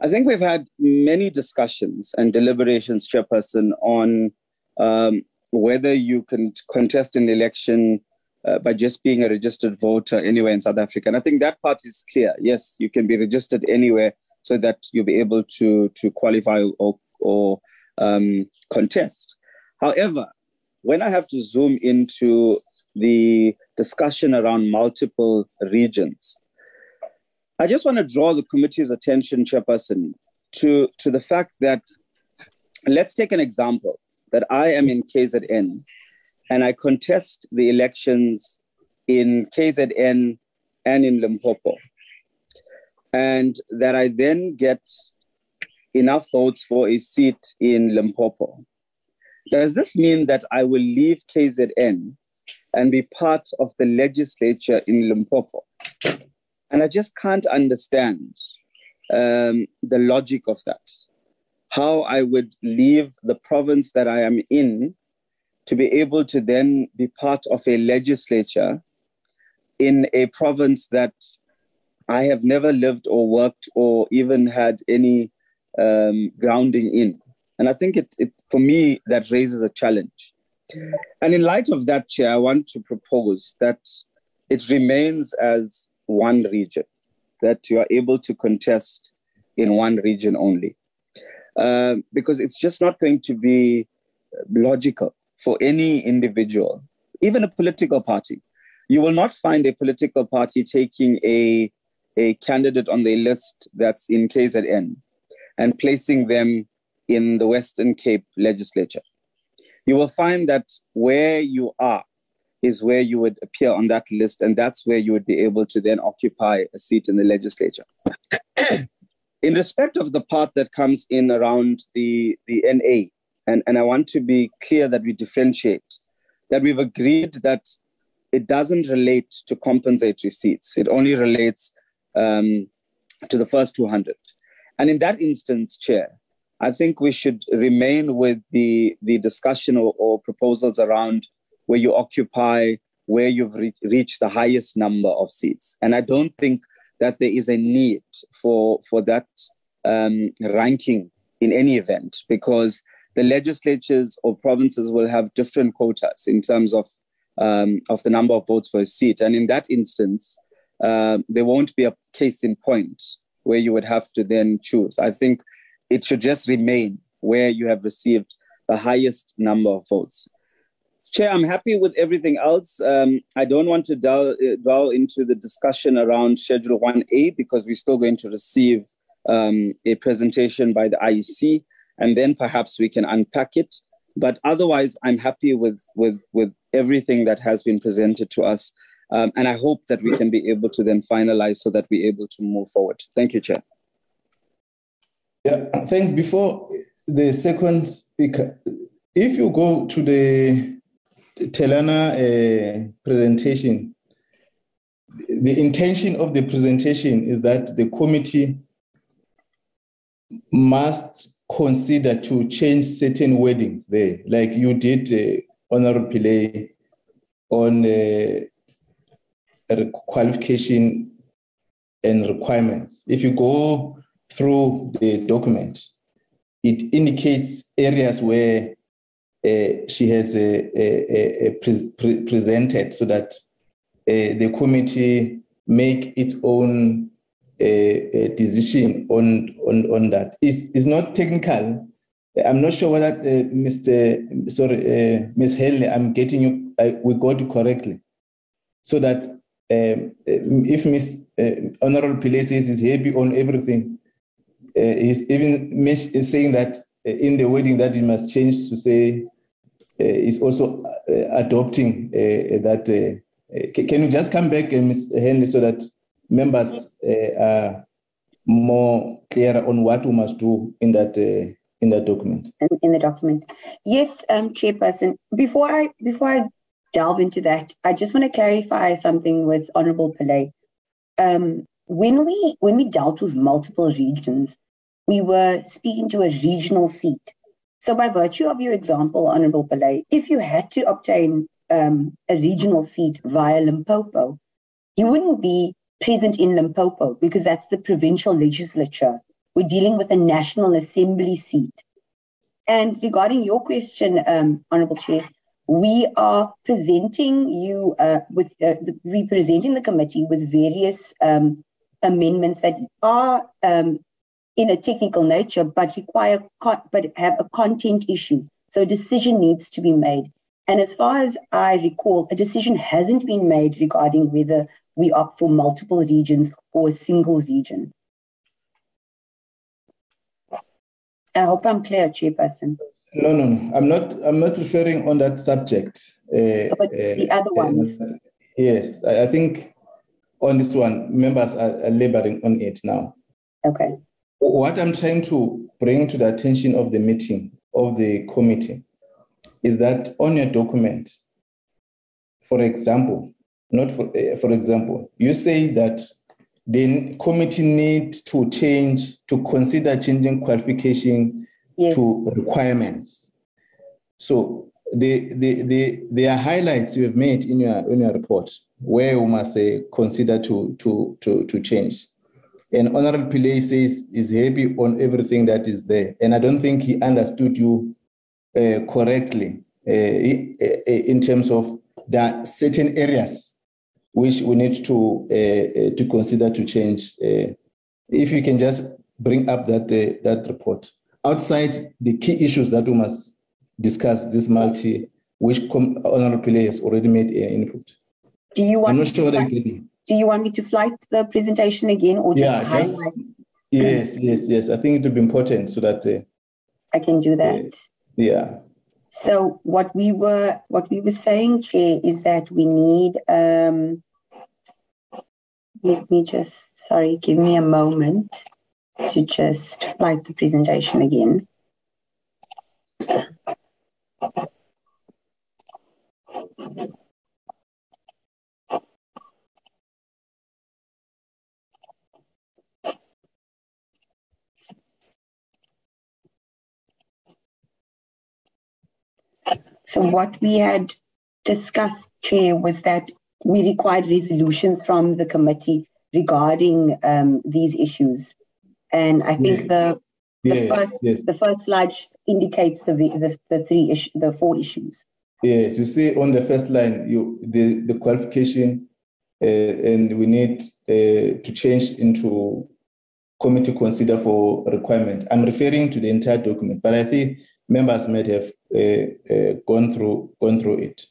I think we've had many discussions and deliberations, Chairperson, on um, whether you can contest an election uh, by just being a registered voter anywhere in South Africa. And I think that part is clear. Yes, you can be registered anywhere so that you'll be able to, to qualify or, or um, contest. However, when I have to zoom into the discussion around multiple regions, I just want to draw the committee's attention, Chairperson, to, to the fact that let's take an example that I am in KZN and I contest the elections in KZN and in Limpopo. And that I then get enough votes for a seat in Limpopo. Does this mean that I will leave KZN and be part of the legislature in Limpopo? And I just can't understand um, the logic of that. How I would leave the province that I am in to be able to then be part of a legislature in a province that I have never lived or worked or even had any um, grounding in. And I think it, it, for me, that raises a challenge. And in light of that, Chair, I want to propose that it remains as one region, that you are able to contest in one region only. Uh, because it's just not going to be logical for any individual, even a political party. You will not find a political party taking a, a candidate on the list that's in KZN and placing them in the Western Cape legislature. You will find that where you are is where you would appear on that list, and that's where you would be able to then occupy a seat in the legislature. *coughs* in respect of the part that comes in around the, the NA, and, and I want to be clear that we differentiate, that we've agreed that it doesn't relate to compensatory seats. It only relates um, to the first 200. And in that instance, Chair, I think we should remain with the, the discussion or, or proposals around where you occupy, where you've re- reached the highest number of seats. And I don't think that there is a need for, for that um, ranking in any event because the legislatures or provinces will have different quotas in terms of, um, of the number of votes for a seat. And in that instance, uh, there won't be a case in point where you would have to then choose. I think it should just remain where you have received the highest number of votes. Chair, I'm happy with everything else. Um, I don't want to dwell, delve, into the discussion around Schedule 1A because we're still going to receive um, a presentation by the IEC, and then perhaps we can unpack it. But otherwise, I'm happy with, with, with everything that has been presented to us. Um, and I hope that we can be able to then finalize so that we're able to move forward. Thank you, Chair.
Yeah, thanks. Before the second speaker, if you go to the Telana uh, presentation, the intention of the presentation is that the committee must consider to change certain wordings there, like you did, uh, Honorable Pillay, on uh, qualification and requirements. If you go through the document, it indicates areas where uh, she has uh, pre- pre- presented so that uh, the committee make its own uh, decision on, on, on that. It's, it's not technical. I'm not sure whether uh, Mr. Sorry, uh, Ms. Haley, I'm getting you. I, we got it correctly, so that um, if Ms. Uh, Honorable Pillay he's happy on everything, uh, he's even saying that uh, in the wording that he must change to say uh, is also adopting that. can you just come back, Ms. Henley, so that members are more clear on what we must do in that in that document?
In, in the document, yes, um, Chairperson. Before I before I delve into that, I just want to clarify something with Honourable Pillay. Um, when we when we dealt with multiple regions, we were speaking to a regional seat. So, by virtue of your example, Honourable Pillay, if you had to obtain um, a regional seat via Limpopo, you wouldn't be present in Limpopo because that's the provincial legislature. We're dealing with a National Assembly seat. And regarding your question, um, Honourable Chair, we are presenting you uh, with uh, the, representing the committee with various um, amendments that are um, in a technical nature, but require but have a content issue. So a decision needs to be made. And as far as I recall, a decision hasn't been made regarding whether we opt for multiple regions or a single region. I hope I'm clear, Chairperson.
No, no, no. I'm not. I'm not referring on that subject.
Uh, but the uh, other ones. Uh,
yes, I, I, think on this one, members are, are laboring on it now.
Okay.
What I'm trying to bring to the attention of the meeting of the committee is that on your document, for example, not for, uh, for example, you say that the committee needs to change to consider changing qualification yes. to requirements. So the, the, the, there are highlights you have made in your, in your report where we must uh, consider to, to, to, to change. And Honorable Pillay says is happy on everything that is there. And I don't think he understood you uh, correctly uh in terms of that certain areas which we need to uh, uh, to consider to change. if you can just bring up that that report outside the key issues that we must discuss this multi, which Honorable Pillay has already made an input.
Do you want?
I'm not sure can
do you want me to flight the presentation again or just yeah, highlight? Just,
yes, yes, yes. I think it would be important so that uh,
I can do that.
Uh, yeah.
So what we were what we were saying, Chair, is that we need um let me just sorry, give me a moment to just flight the presentation again. So what we had discussed, Chair, was that we required resolutions from the committee regarding um, these issues. And I think the the yes, first yes. the first slide indicates the the, the three issue, the four issues.
Yes, you see on the first line, you the the qualification, uh, and we need uh, to change into committee consider for requirement. I'm referring to the entire document, but I think members might have gone through gone through it.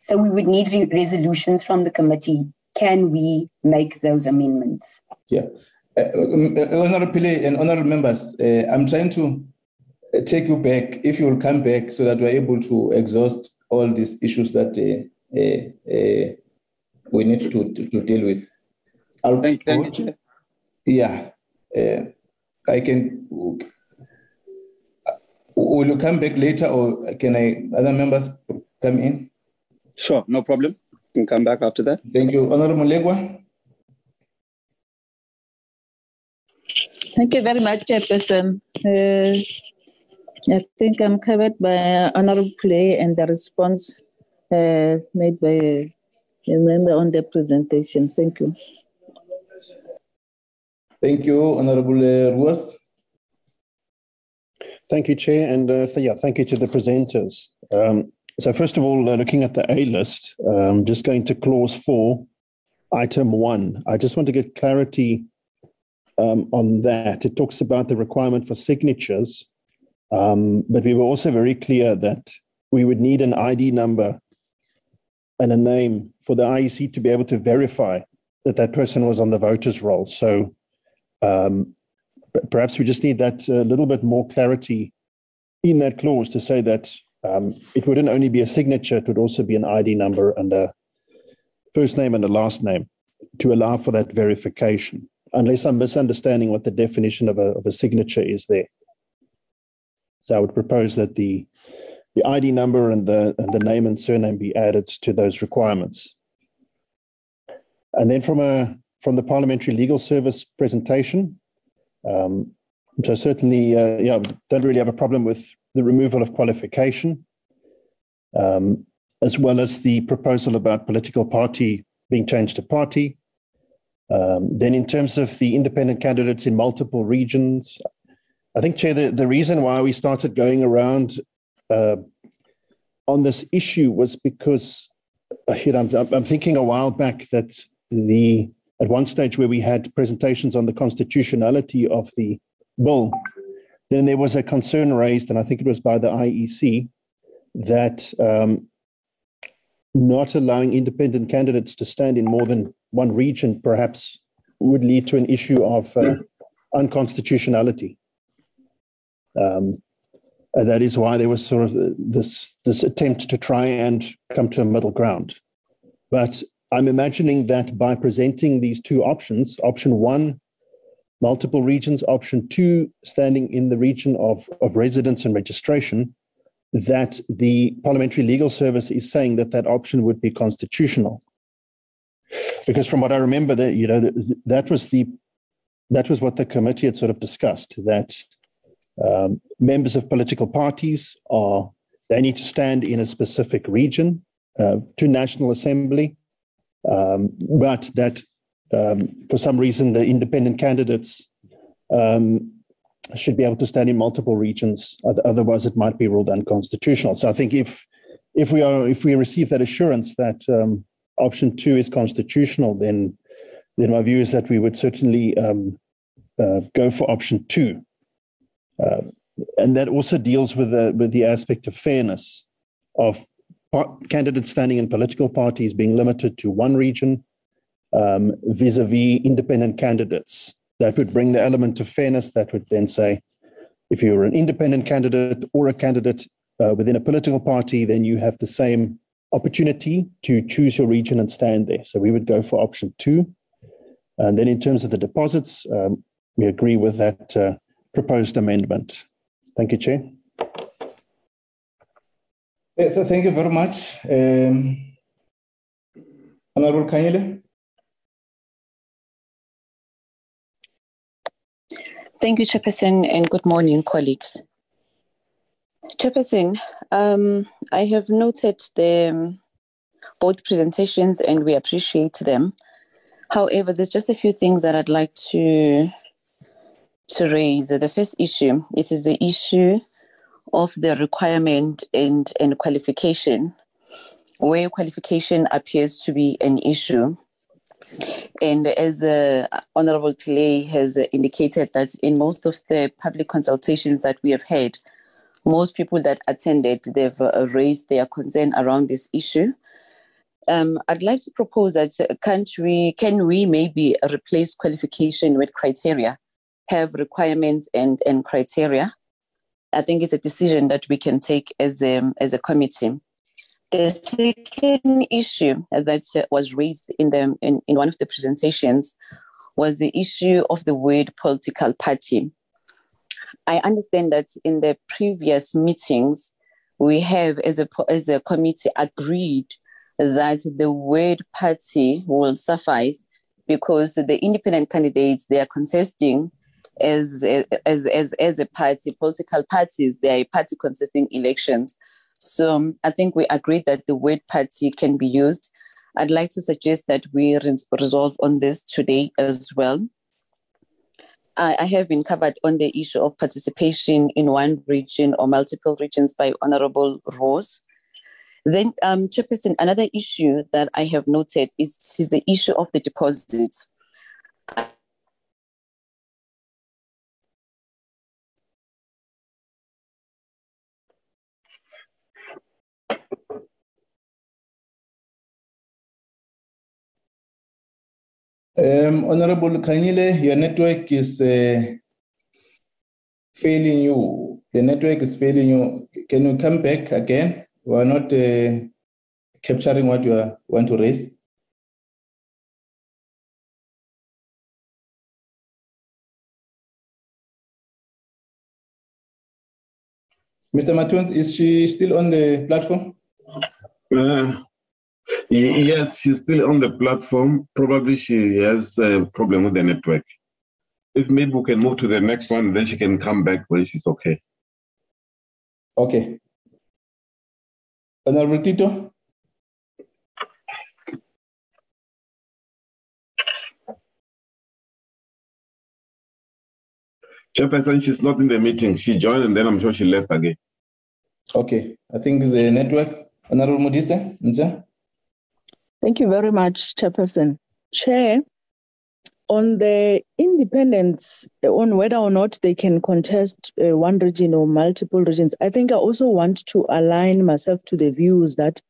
So we would need re- resolutions from the committee. Can we make those amendments?
Yeah. Uh, uh Honorable Pillay and honorable members, uh, I'm trying to uh, take you back, if you will come back, so that we're able to exhaust all these issues that uh, we need to, to, to, deal with.
I'll thank, thank you.
Yeah. I can. Will you come back later, or can I? Other members come in.
Sure, no problem. You can come back after that.
Thank you, Honorable Mulegwa.
Thank you very much, Chairperson. Uh, I think I'm covered by Honorable Pillay and the response uh, made by a member on the presentation. Thank you.
Thank you, Honorable uh, Roos.
Thank you, Chair, and uh, yeah, thank you to the presenters. Um, so first of all, uh, looking at the A list, um, just going to clause four, item one. I just want to get clarity um, on that. It talks about the requirement for signatures, um, but we were also very clear that we would need an ID number and a name for the IEC to be able to verify that that person was on the voters roll. So um, perhaps we just need that a little bit more clarity in that clause to say that um, it wouldn't only be a signature, it would also be an ID number and a first name and a last name to allow for that verification, unless I'm misunderstanding what the definition of a, of a signature is there. So I would propose that the the ID number and the and the name and surname be added to those requirements. And then from a from the Parliamentary Legal Service presentation, um, so certainly, uh, yeah, don't really have a problem with the removal of qualification, um, as well as the proposal about political party being changed to party. Um, then, in terms of the independent candidates in multiple regions, I think, Chair, the, the reason why we started going around uh, on this issue was because uh, you know, I'm, I'm thinking a while back that the at one stage where we had presentations on the constitutionality of the bill, then there was a concern raised, and I think it was by the IEC, that um, not allowing independent candidates to stand in more than one region perhaps would lead to an issue of uh, unconstitutionality. Um, and that is why there was sort of this this attempt to try and come to a middle ground. But I'm imagining that by presenting these two options, option one, multiple regions, option two, standing in the region of, of residence and registration, that the Parliamentary Legal Service is saying that that option would be constitutional. Because from what I remember, that you know that, that was the that was what the committee had sort of discussed that um, members of political parties are they need to stand in a specific region uh, to National Assembly, um, but that um, for some reason the independent candidates um, should be able to stand in multiple regions. Otherwise, it might be ruled unconstitutional. So I think if if we are if we receive that assurance that um, option two is constitutional, then then my view is that we would certainly um, uh, go for option two. Uh, and that also deals with the with the aspect of fairness of candidates standing in political parties being limited to one region um, vis-a-vis independent candidates. That would bring the element of fairness. That would then say, if you're an independent candidate or a candidate uh, within a political party, then you have the same opportunity to choose your region and stand there. So we would go for option two. And then in terms of the deposits, um, we agree with that uh, proposed amendment. Thank you, Chair.
So thank you very much. Um, Honorable Kanyile.
Thank you, Chairperson, and good morning, colleagues. Chairperson, um, I have noted the um, both presentations and we appreciate them. However, there's just a few things that I'd like to to raise. The first issue it is the issue of the requirement and, and qualification, where qualification appears to be an issue. And as uh, Honorable Pillay has indicated, that in most of the public consultations that we have had, most people that attended, they've uh, raised their concern around this issue. Um, I'd like to propose that uh, can't we, can we maybe replace qualification with criteria? have requirements and, and criteria. I think it's a decision that we can take as a, as a committee. The second issue that was raised in, the, in, in one of the presentations was the issue of the word political party. I understand that in the previous meetings, we have, as a, as a committee, agreed that the word party will suffice because the independent candidates they are contesting as as as as a party, political parties, they are a party contesting elections. So um, I think we agreed that the word party can be used. I'd like to suggest that we re- resolve on this today as well. I, I have been covered on the issue of participation in one region or multiple regions by Honorable Roos. Then, um, Chairperson, another issue that I have noted is, is the issue of the deposit.
Um, Honorable Kanyile, your network is uh, failing you. The network is failing you. Can you come back again? We are not uh, capturing what you are, want to raise. Mr. Matonsi, is she still on the platform?
Uh, yes, she's still on the platform. Probably she has a problem with the network. If maybe we can move to the next one, then she can come back when she's okay.
Okay. Honorable Tito?
Chairperson, she's not in the meeting. She joined and then I'm sure she left again.
Okay. I think the network. Honorable Modise?
Thank you very much, Chairperson. Chair, on the independence, on whether or not they can contest uh, one region or multiple regions, I think I also want to align myself to the views that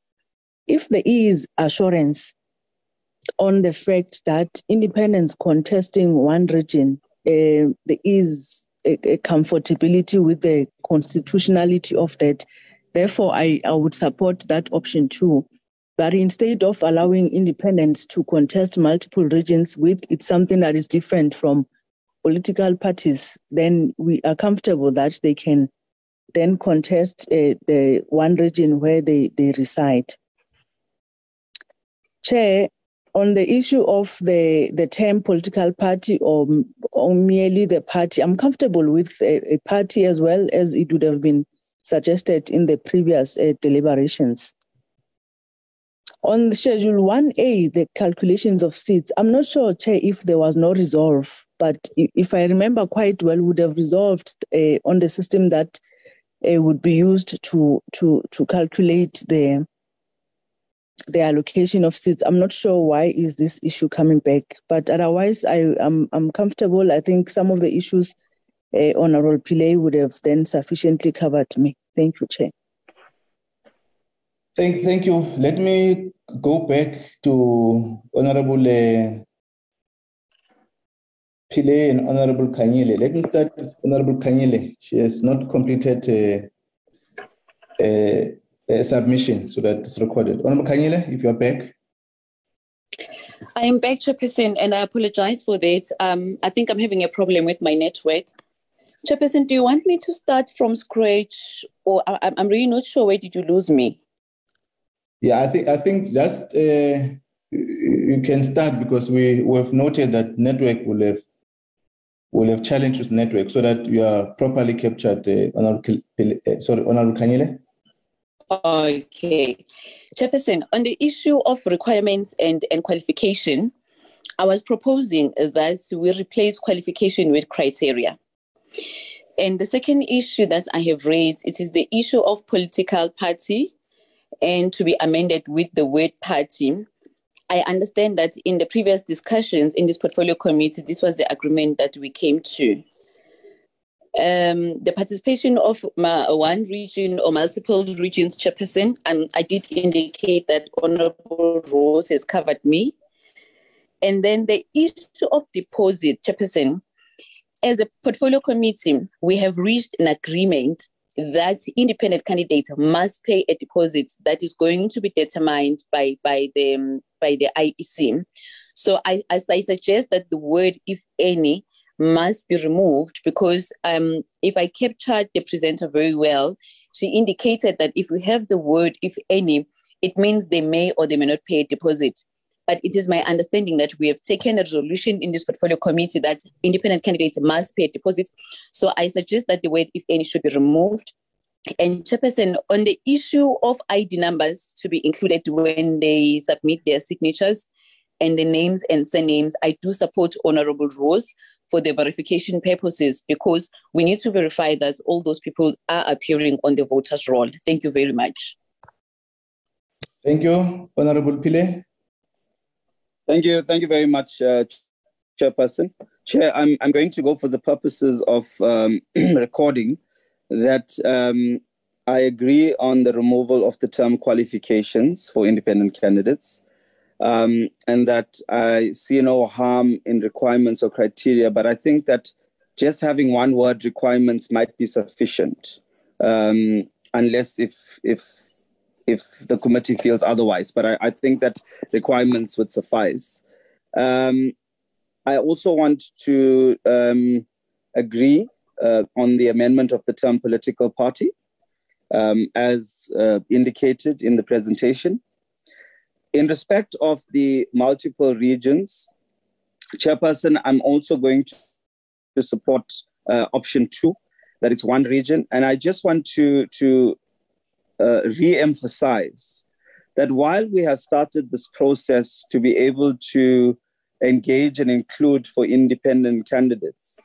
if there is assurance on the fact that independence contesting one region, uh, there is a, a comfortability with the constitutionality of that. Therefore, I, I would support that option too. But instead of allowing independents to contest multiple regions with it's something that is different from political parties, then we are comfortable that they can then contest uh, the one region where they, they reside. Chair, on the issue of the, the term political party or, or merely the party, I'm comfortable with a, a party as well as it would have been suggested in the previous uh, deliberations. On Schedule 1A, the calculations of seats, I'm not sure, Chair, if there was no resolve, but if I remember quite well, would have resolved uh, on the system that uh, would be used to, to, to calculate the, the allocation of seats. I'm not sure why is this issue coming back, but otherwise I, am I'm, I'm comfortable. I think some of the issues uh, Honorable Pillay would have then sufficiently covered me. Thank you, Chair.
Thank, thank you. Let me go back to Honorable uh, Pillay and Honorable Kanyile. Let me start with Honorable Kanyile. She has not completed uh, a, a submission so that it's recorded. Honorable Kanyile, if you're back.
I am back, Chairperson, and I apologize for that. Um, I think I'm having a problem with my network. Chairperson, do you want me to start from scratch, or I, I'm really not sure where did you lose me?
Yeah, I think I think just uh, you can start because we we have noted that network will have will have challenged with network so that you are properly captured. Uh, uh, sorry, Honorable Kanyile.
Okay, Chairperson, on the issue of requirements and and qualification, I was proposing that we replace qualification with criteria. And the second issue that I have raised it is the issue of political party and to be amended with the word party. I understand that in the previous discussions in this portfolio committee, this was the agreement that we came to. Um, the participation of one region or multiple regions chairperson, and I did indicate that Honorable Roos has covered me. And then the issue of deposit, chairperson, as a portfolio committee, we have reached an agreement that independent candidate must pay a deposit that is going to be determined by by the by the IEC. So I as I suggest that the word if any must be removed because um, if I captured the presenter very well, she indicated that if we have the word if any, it means they may or they may not pay a deposit. But it is my understanding that we have taken a resolution in this portfolio committee that independent candidates must pay deposits. So I suggest that the word, if any, should be removed. And Chairperson, on the issue of ID numbers to be included when they submit their signatures and the names and surnames, I do support Honorable Roos for the verification purposes because we need to verify that all those people are appearing on the voters' roll. Thank you very much.
Thank you, Honorable Pillay.
Thank you. Thank you very much, uh, Chairperson. Chair, I'm, I'm going to go for the purposes of um, *clears throat* recording that um, I agree on the removal of the term qualifications for independent candidates, um, and that I see no harm in requirements or criteria. But I think that just having one word requirements might be sufficient, um, unless if if if the committee feels otherwise. But I, I think that requirements would suffice. Um, I also want to um, agree uh, on the amendment of the term political party, um, as uh, indicated in the presentation. In respect of the multiple regions, Chairperson, I'm also going to, to support uh, option two, that it's one region. And I just want to, to uh, re emphasize that while we have started this process to be able to engage and include for independent candidates,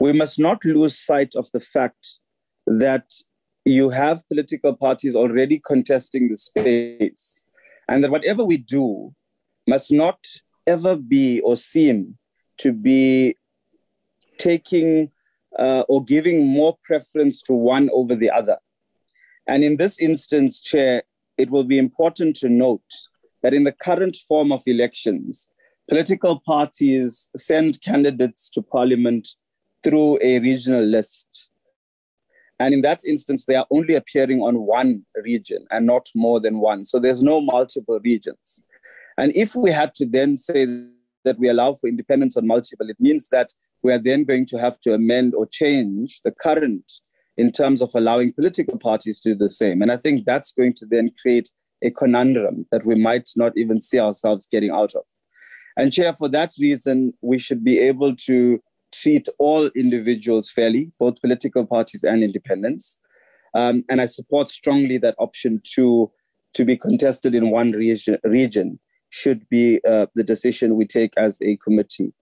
we must not lose sight of the fact that you have political parties already contesting the space, and that whatever we do must not ever be or seem to be taking uh, or giving more preference to one over the other. And in this instance, Chair, it will be important to note that in the current form of elections, political parties send candidates to parliament through a regional list. And in that instance, they are only appearing on one region and not more than one. So there's no multiple regions. And if we had to then say that we allow for independence on multiple, it means that we are then going to have to amend or change the current in terms of allowing political parties to do the same. And I think that's going to then create a conundrum that we might not even see ourselves getting out of. And, Chair, for that reason, we should be able to treat all individuals fairly, both political parties and independents. Um, and I support strongly that option two to be contested in one region, region should be uh, the decision we take as a committee.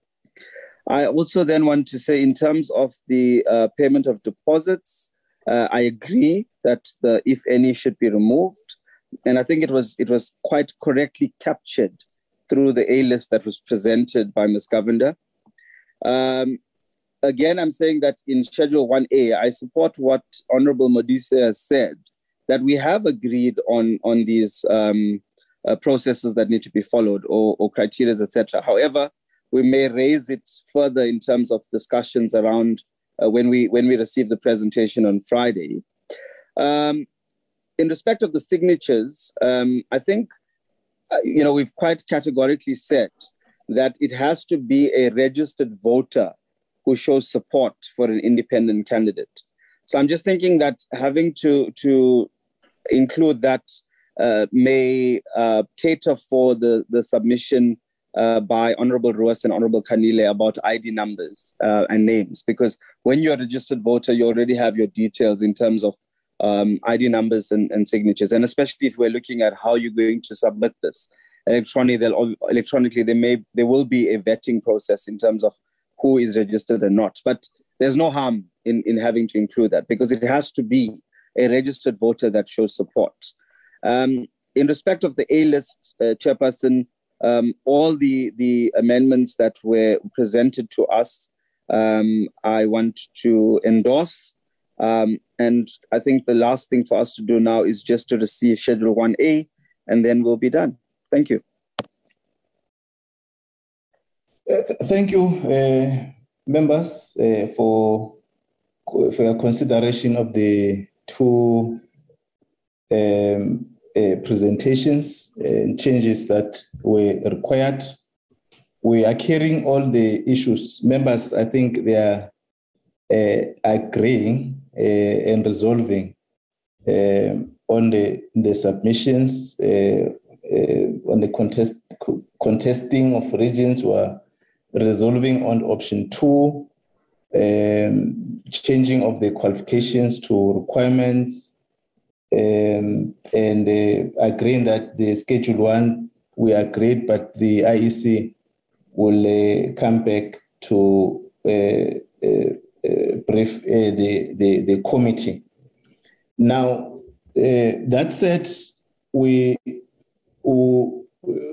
I also then want to say, in terms of the uh, payment of deposits, uh, I agree that the if any should be removed, and I think it was it was quite correctly captured through the A list that was presented by Ms. Govender. Um, again, I'm saying that in Schedule 1A, I support what Honorable Modise has said, that we have agreed on, on these um, uh, processes that need to be followed or, or criteria, etc. However, we may raise it further in terms of discussions around uh, when we when we receive the presentation on Friday. Um, in respect of the signatures, um, I think uh, you know we've quite categorically said that it has to be a registered voter who shows support for an independent candidate. So I'm just thinking that having to to include that uh, may uh, cater for the the submission uh, by Honorable Roos and Honorable Kanyile about ID numbers uh, and names, because when you're a registered voter, you already have your details in terms of um, ID numbers and, and, signatures, and especially if we're looking at how you're going to submit this electronically, electronically, there may there will be a vetting process in terms of who is registered and not. But there's no harm in, in having to include that because it has to be a registered voter that shows support. Um, in respect of the A list uh, chairperson, um, all the, the amendments that were presented to us, um, I want to endorse. Um, and I think the last thing for us to do now is just to receive Schedule 1A, and then we'll be done. Thank you.
Uh, thank you, uh, members, uh, for, for your consideration of the two um, presentations and changes that were required. We are carrying all the issues. Members, I think they are uh, agreeing uh, and resolving on the, the submissions, on the contest, contesting of regions were resolving on option two, um, changing of the qualifications to requirements, um, and uh, agreeing that the schedule one we agreed, but the IEC will uh, come back to uh, uh, uh brief uh, the, the, the committee. Now, that said, we, we,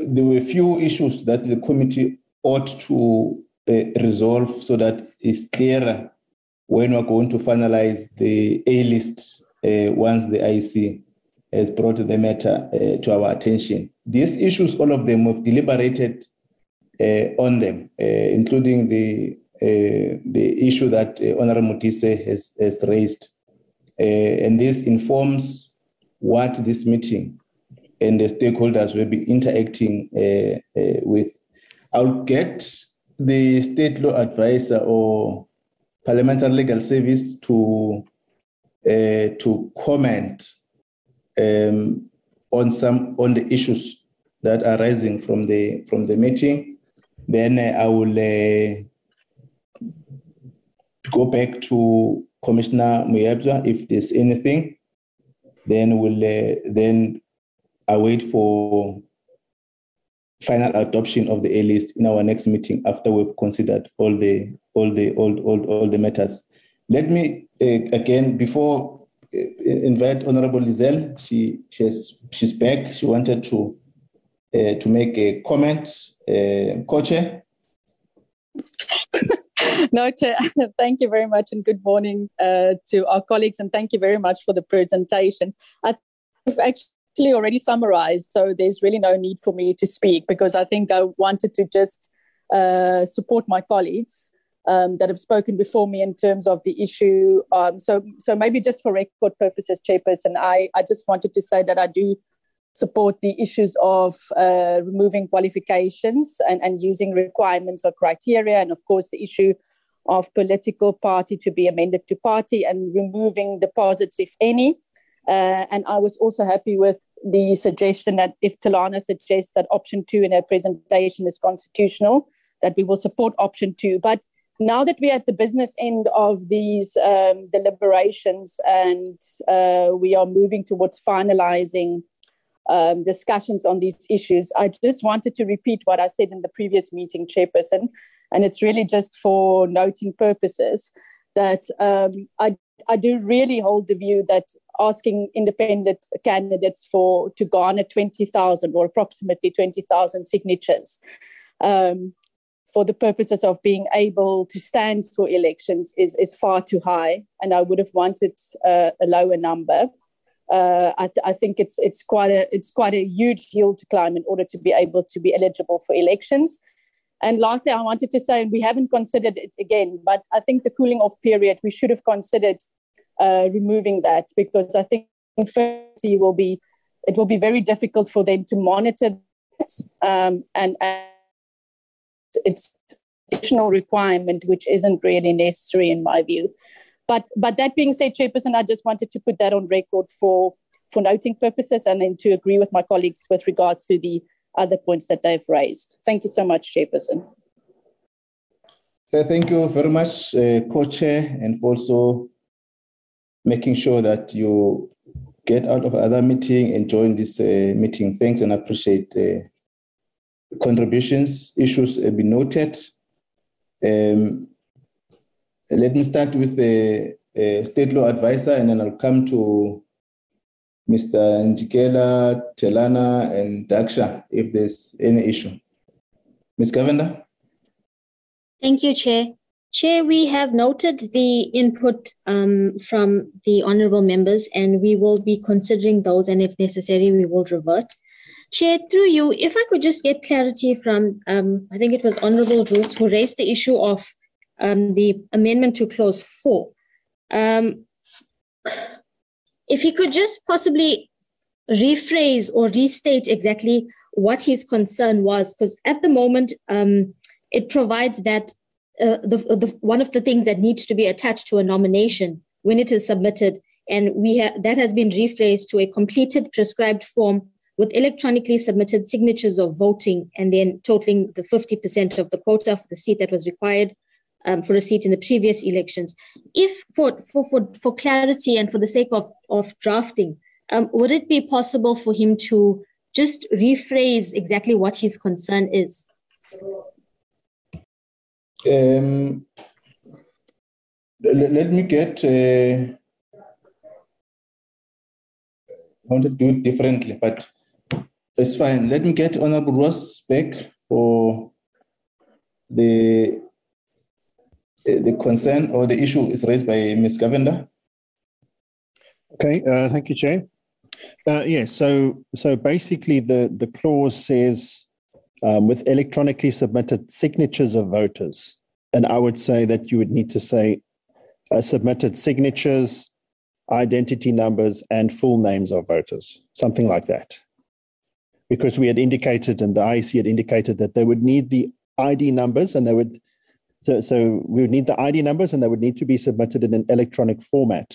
there were a few issues that the committee ought to resolve so that it's clearer when we're going to finalize the A list uh, once the IEC has brought the matter uh, to our attention. These issues, all of them, we've deliberated uh, on them, including the the issue that Honorable Modise has, has raised. and this informs what this meeting and the stakeholders will be interacting with. I'll get the state law advisor or parliamentary legal service to uh, to comment um, on some on the issues that are rising from the from the meeting. Then uh, I will uh, go back to Commissioner Moepya if there's anything. Then we'll uh, then await for final adoption of the A list in our next meeting after we've considered all the all the all all, all the matters. Let me uh, again before uh, invite Honorable Liezl. She she's she's back. She wanted to uh, to make a comment. Uh, Co-chair. *laughs*
no, Chair. *laughs* thank you very much, and good morning to our colleagues, and thank you very much for the presentation. I've actually already summarized, so there's really no need for me to speak because I think I wanted to just uh, support my colleagues um, that have spoken before me in terms of the issue. Um, so, so maybe just for record purposes, Chairperson, I, I just wanted to say that I do support the issues of uh, removing qualifications and, and using requirements or criteria, and of course the issue of political party to be amended to party and removing deposits, if any. Uh, and I was also happy with the suggestion that if Talana suggests that option two in her presentation is constitutional, that we will support option two. But now that we're at the business end of these um, deliberations and uh, we are moving towards finalizing um, discussions on these issues, I just wanted to repeat what I said in the previous meeting, Chairperson, and it's really just for noting purposes that um, I, I do really hold the view that asking independent candidates for to garner 20,000 or approximately 20,000 signatures um, for the purposes of being able to stand for elections is, is far too high, and I would have wanted uh, a lower number. Uh, I, th- I, think it's it's quite a it's quite a huge hill to climb in order to be able to be eligible for elections. And lastly, I wanted to say, and we haven't considered it again, but I think the cooling off period we should have considered uh, removing that because I think firstly will be it will be very difficult for them to monitor um, and, and it's additional requirement which isn't really necessary in my view. But but that being said, Chairperson, I just wanted to put that on record for for noting purposes and then to agree with my colleagues with regards to the other points that they've raised. Thank you so much, Chairperson.
Thank you very much, uh, co-chair, and also making sure that you get out of other meeting and join this uh, meeting. Thanks and appreciate uh, contributions, issues have been noted. Um, let me start with the uh, state law advisor and then I'll come to Mr. Njikela, Telana, and Daksha if there's any issue. Ms. Govender?
Thank you, Chair. Chair, we have noted the input um, from the honorable members and we will be considering those and if necessary, we will revert. Chair, through you, if I could just get clarity from, um, I think it was Honorable Roos who raised the issue of um, the amendment to clause four. Um, if he could just possibly rephrase or restate exactly what his concern was, because at the moment um, it provides that uh, the, the, one of the things that needs to be attached to a nomination when it is submitted, and we ha- that has been rephrased to a completed prescribed form with electronically submitted signatures of voting and then totaling the 50% of the quota for the seat that was required um, for a seat in the previous elections. If for, for, for, for clarity and for the sake of, of drafting, um, would it be possible for him to just rephrase exactly what his concern is?
Um, let, let me get, uh, I want to do it differently, but it's fine. Let me get Honorable Roos back for the the concern or the issue is raised by Ms. Govender.
Okay, uh, thank you, Chair. Uh, yes, yeah, so so basically the, the clause says um, with electronically submitted signatures of voters, and I would say that you would need to say uh, submitted signatures, identity numbers, and full names of voters, something like that. Because we had indicated, and the IEC had indicated that they would need the ID numbers and they would so, so we would need the ID numbers and they would need to be submitted in an electronic format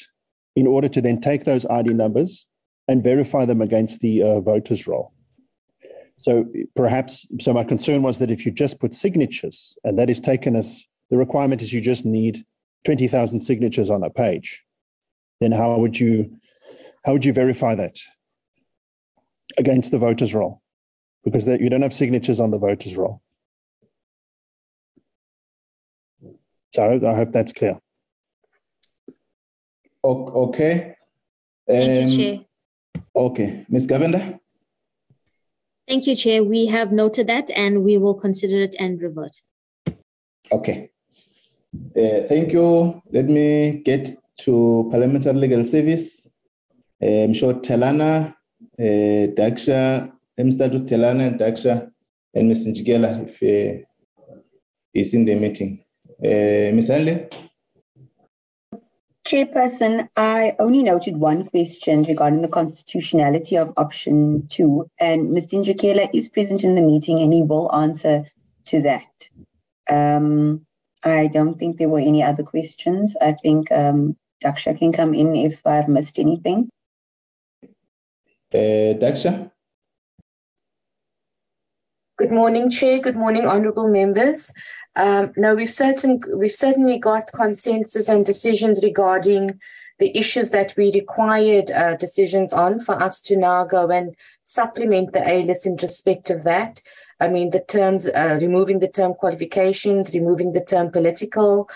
in order to then take those ID numbers and verify them against the uh, voters roll. So perhaps, so my concern was that if you just put signatures and that is taken as the requirement is you just need 20,000 signatures on a page, then how would you, how would you verify that against the voters roll? Because you don't have signatures on the voters roll. So I hope that's clear.
Okay.
Thank you, Chair.
Okay. Ms. Govender?
Thank you, Chair. We have noted that and we will consider it and revert.
Okay. Uh, thank you. Let me get to Parliamentary Legal Service. Uh, I'm sure Telana, uh, Daksha, M status Telana and Daksha, and Ms. Njikela if uh, is in the meeting. Uh, Ms. Hanley?
Chairperson, I only noted one question regarding the constitutionality of option two, and Mr. Njikela is present in the meeting and he will answer to that. Um, I don't think there were any other questions. I think um, Daksha can come in if I've missed anything.
Uh, Daksha?
Good morning, Chair. Good morning, honourable members. Um, now we've certain we've certainly got consensus and decisions regarding the issues that we required uh, decisions on for us to now go and supplement the A list in respect of that. I mean, the terms, uh, removing the term qualifications, removing the term political,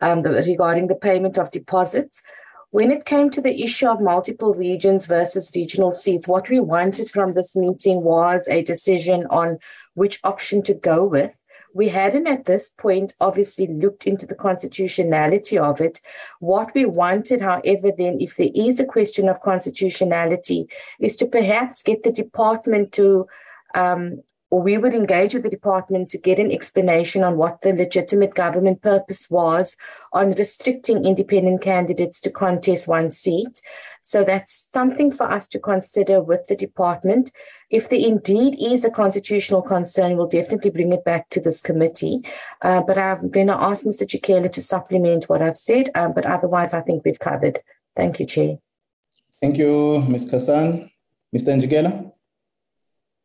um, the, regarding the payment of deposits. When it came to the issue of multiple regions versus regional seats, what we wanted from this meeting was a decision on which option to go with. We hadn't at this point obviously looked into the constitutionality of it. What we wanted, however, then, if there is a question of constitutionality, is to perhaps get the department to um, or we would engage with the department to get an explanation on what the legitimate government purpose was on restricting independent candidates to contest one seat. So that's something for us to consider with the department. If there indeed is a constitutional concern, we'll definitely bring it back to this committee. Uh, but I'm going to ask Mr. Njikela to supplement what I've said. Um, but otherwise, I think we've covered. Thank you, Chair.
Thank you, Ms. Kassan. Mr. Njikela?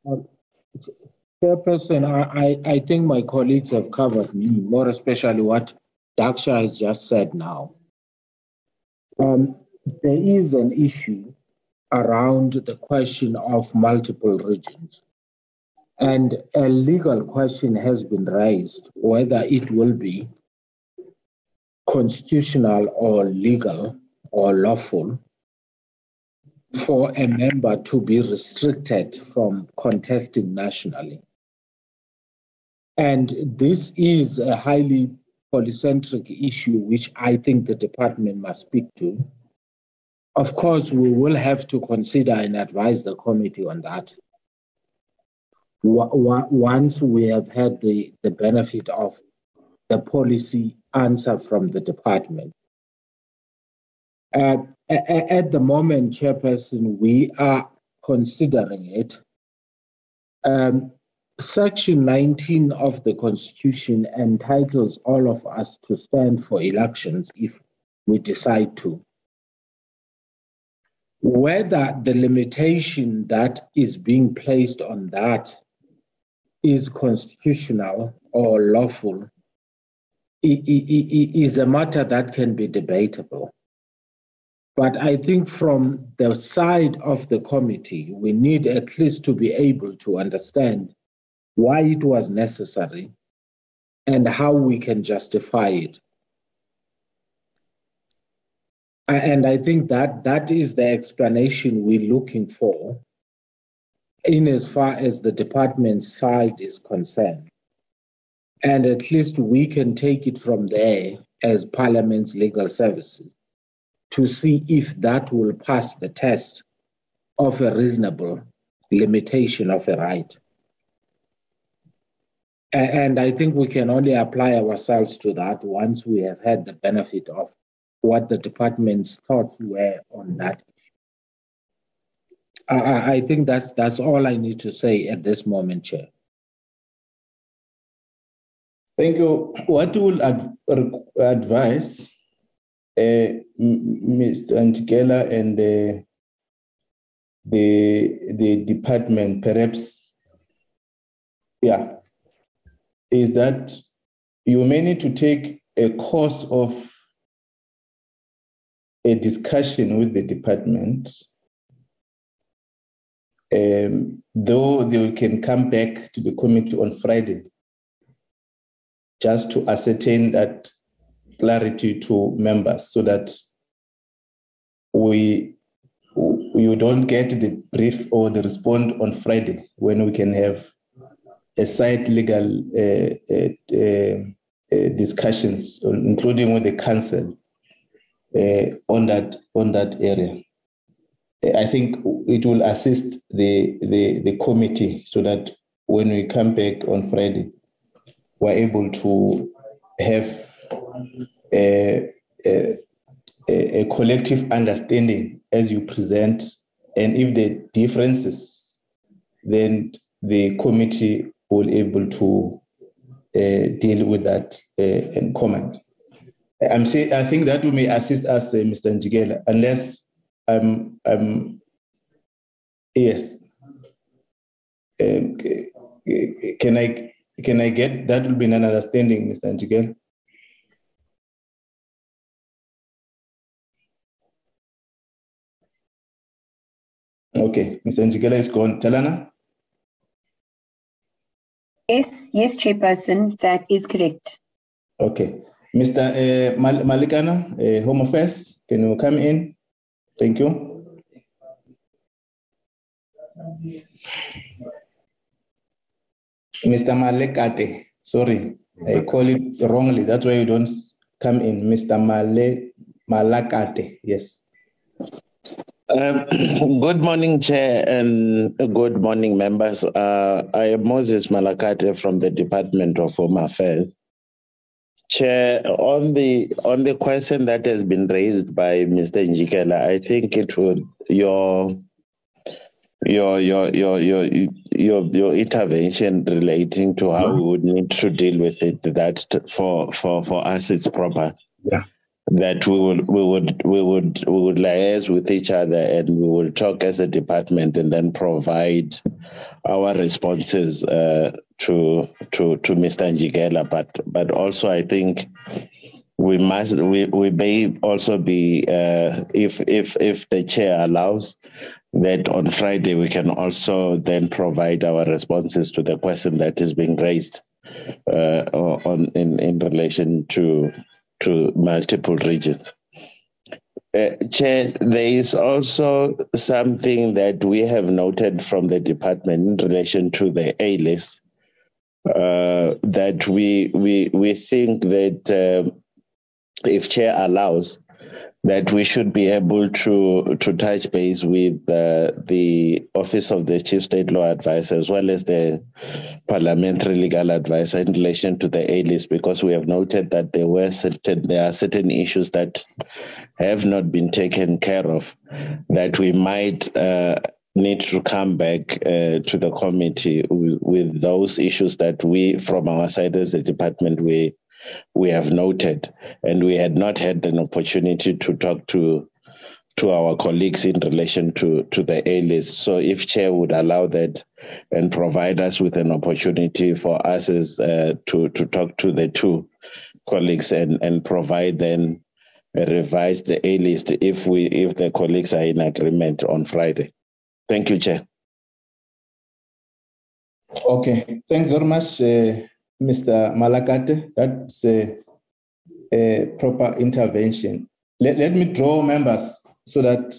Uh, Chairperson, I, I, think my colleagues have covered me, more especially what Daksha has just said now. Um, there is an issue around the question of multiple regions. And a legal question has been raised whether it will be constitutional or legal or lawful for a member to be restricted from contesting nationally. And this is a highly polycentric issue, which I think the department must speak to. Of course, we will have to consider and advise the committee on that. Once we have had the, the benefit of the policy answer from the department. Uh, at the moment, Chairperson, we are considering it. Um, Section 19 of the Constitution entitles all of us to stand for elections if we decide to. whether the limitation that is being placed on that is constitutional or lawful is a matter that can be debatable. But I think from the side of the committee, we need at least to be able to understand why it was necessary and how we can justify it. And I think that that is the explanation we're looking for in as far as the department side is concerned. And at least we can take it from there as Parliament's legal services to see if that will pass the test of a reasonable limitation of a right. And I think we can only apply ourselves to that once we have had the benefit of what the department's thoughts were on that I, I think that's that's all I need to say at this moment, Chair.
Thank you. What would ad- advise Mr. Njikela and the, the the department, perhaps, yeah, is that you may need to take a course of a discussion with the department um, though they can come back to the committee on Friday just to ascertain that clarity to members so that we you don't get the brief or the response on Friday when we can have a side legal uh, uh, uh, uh discussions, including with the council uh, on that on that area. I think it will assist the, the, the committee so that when we come back on Friday, we're able to have a, a, a collective understanding as you present. And if the differences, then the committee will able to uh, deal with that uh, and comment. I'm saying I think that will may assist us, uh, Mr. Njikela, unless um, um, yes. Um, can I can I get that will be an understanding, Mr. Njikela? Okay, Mr. Njikela is gone. Talana?
Yes, yes, Chairperson, that is correct.
Okay. Mr. Uh, Mal- Malikana, uh, Home Affairs, can you come in? Thank you. Mr. Malekate, sorry, I call it wrongly. That's why you don't come in. Mr. Male Malakate, yes.
Um, *clears throat* good morning, Chair, and good morning, members. Uh, I am Moses Malakate from the Department of Home Affairs. Chair, on the on the question that has been raised by Mr. Njikela, I think it would your your your your your your your intervention relating to how we would need to deal with it that for for for us it's proper.
Yeah.
That we would we would we would we would liaise with each other and we will talk as a department and then provide our responses uh, to to to Mr. Njikela, but but also I think we must we, we may also be uh, if if if the chair allows that on Friday we can also then provide our responses to the question that is being raised uh, on in in relation to to multiple regions. Uh, Chair, there is also something that we have noted from the department in relation to the A list uh, that we we we think that uh, if chair allows, that we should be able to to touch base with uh, the office of the chief state law advisor as well as the parliamentary legal advisor in relation to the A list because we have noted that there were certain there are certain issues that have not been taken care of that we might uh, need to come back uh, to the committee with, with, those issues that we, from our side as a department, we we have noted, and we had not had an opportunity to talk to to our colleagues in relation to, to the A list. So if Chair would allow that and provide us with an opportunity for us as, uh, to, to talk to the two colleagues and, and provide then a revised A list if we if the colleagues are in agreement on Friday. Thank you, Chair.
Okay, thanks very much, uh, Mr. Malakate. That's a, a proper intervention. Let, let me draw members so that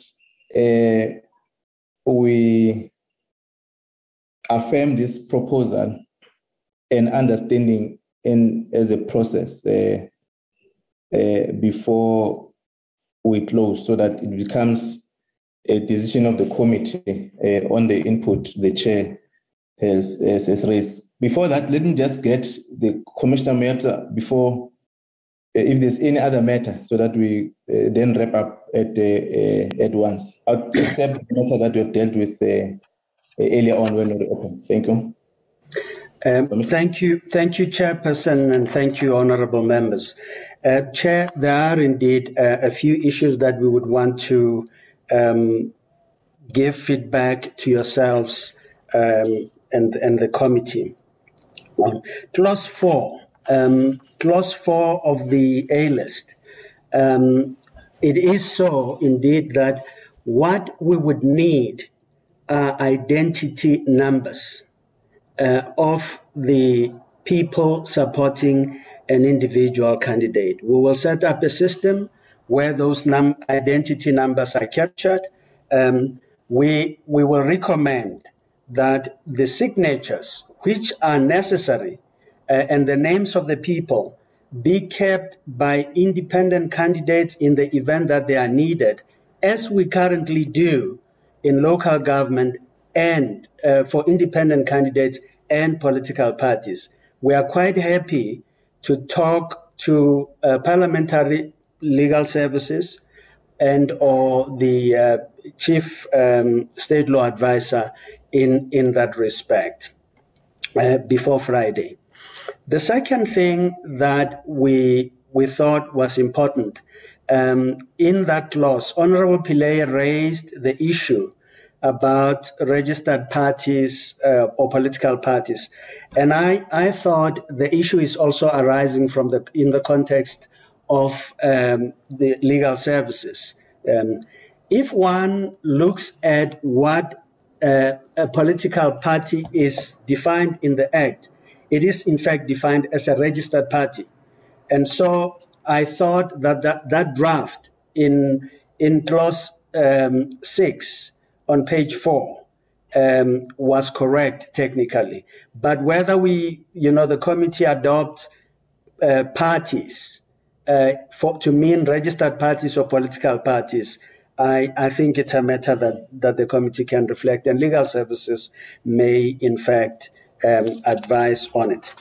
uh, we affirm this proposal and understanding in as a process uh, uh, before we close so that it becomes a decision of the committee uh, on the input the chair has, has, has, raised. Before that, let me just get the commissioner matter before uh, if there's any other matter so that we uh, then wrap up at uh, at once, except the matter that we have dealt with earlier on when we open. Thank you.
Um, thank you, thank you, Chairperson, and thank you, honourable members. Uh, Chair, there are indeed uh, a few issues that we would want to um, give feedback to yourselves um, and, and the committee. Clause four, um, clause four of the A list. Um, it is so indeed that what we would need are identity numbers uh, of the people supporting an individual candidate. We will set up a system where those num- identity numbers are captured. Um, we, we will recommend that the signatures, which are necessary, uh, and the names of the people be kept by independent candidates in the event that they are needed, as we currently do in local government and uh, for independent candidates and political parties. We are quite happy to talk to uh, parliamentary legal services and or the uh, chief um, state law advisor in, in that respect uh, before Friday. The second thing that we, we thought was important um, in that clause, Honorable Pillay raised the issue about registered parties uh, or political parties. And I, I thought the issue is also arising from the, in the context of um, the legal services. Um, if one looks at what uh, a political party is defined in the Act, it is in fact defined as a registered party. And so I thought that that, that draft in, in clause um, 6 on page four um, was correct technically. But whether we, you know, the committee adopts uh, parties uh, for, to mean registered parties or political parties, I, I think it's a matter that, that the committee can reflect, and legal services may, in fact, um, advise on it.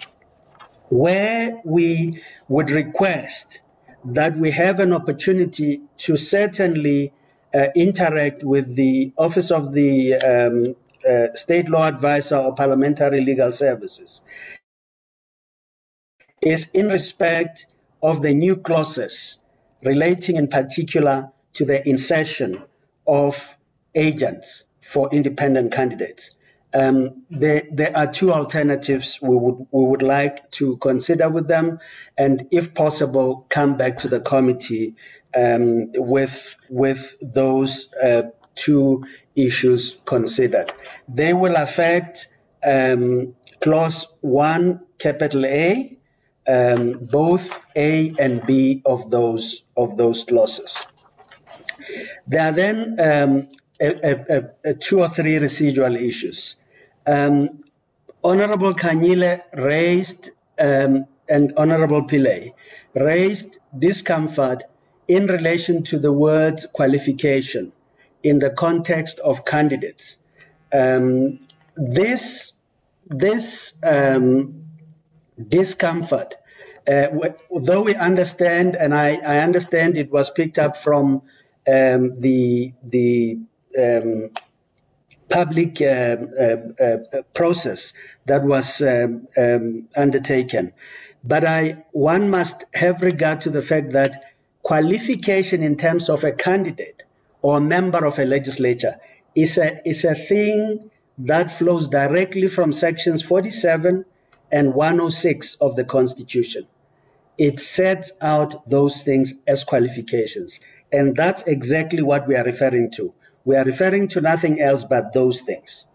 Where we would request that we have an opportunity to certainly uh, interact with the Office of the um, uh, State Law Advisor or Parliamentary Legal Services is in respect of the new clauses relating in particular to the insertion of agents for independent candidates. Um, there, there, are two alternatives we would we would like to consider with them, and if possible, come back to the committee um, with with those uh, two issues considered. They will affect um, clause one, capital A, um, both A and B of those of those clauses. There are then um, a, a, a two or three residual issues. Um, Honorable Khanyile raised um, and Honorable Pillay raised discomfort in relation to the words qualification in the context of candidates. Um, this this um, discomfort, uh, though we understand, and I, I, understand it was picked up from um, the the um, public uh, uh, uh, process that was um, um, undertaken, but I one must have regard to the fact that qualification in terms of a candidate or member of a legislature is a, is a thing that flows directly from sections 47 and 106 of the Constitution. It sets out those things as qualifications. And that's exactly what we are referring to. We are referring to nothing else but those things.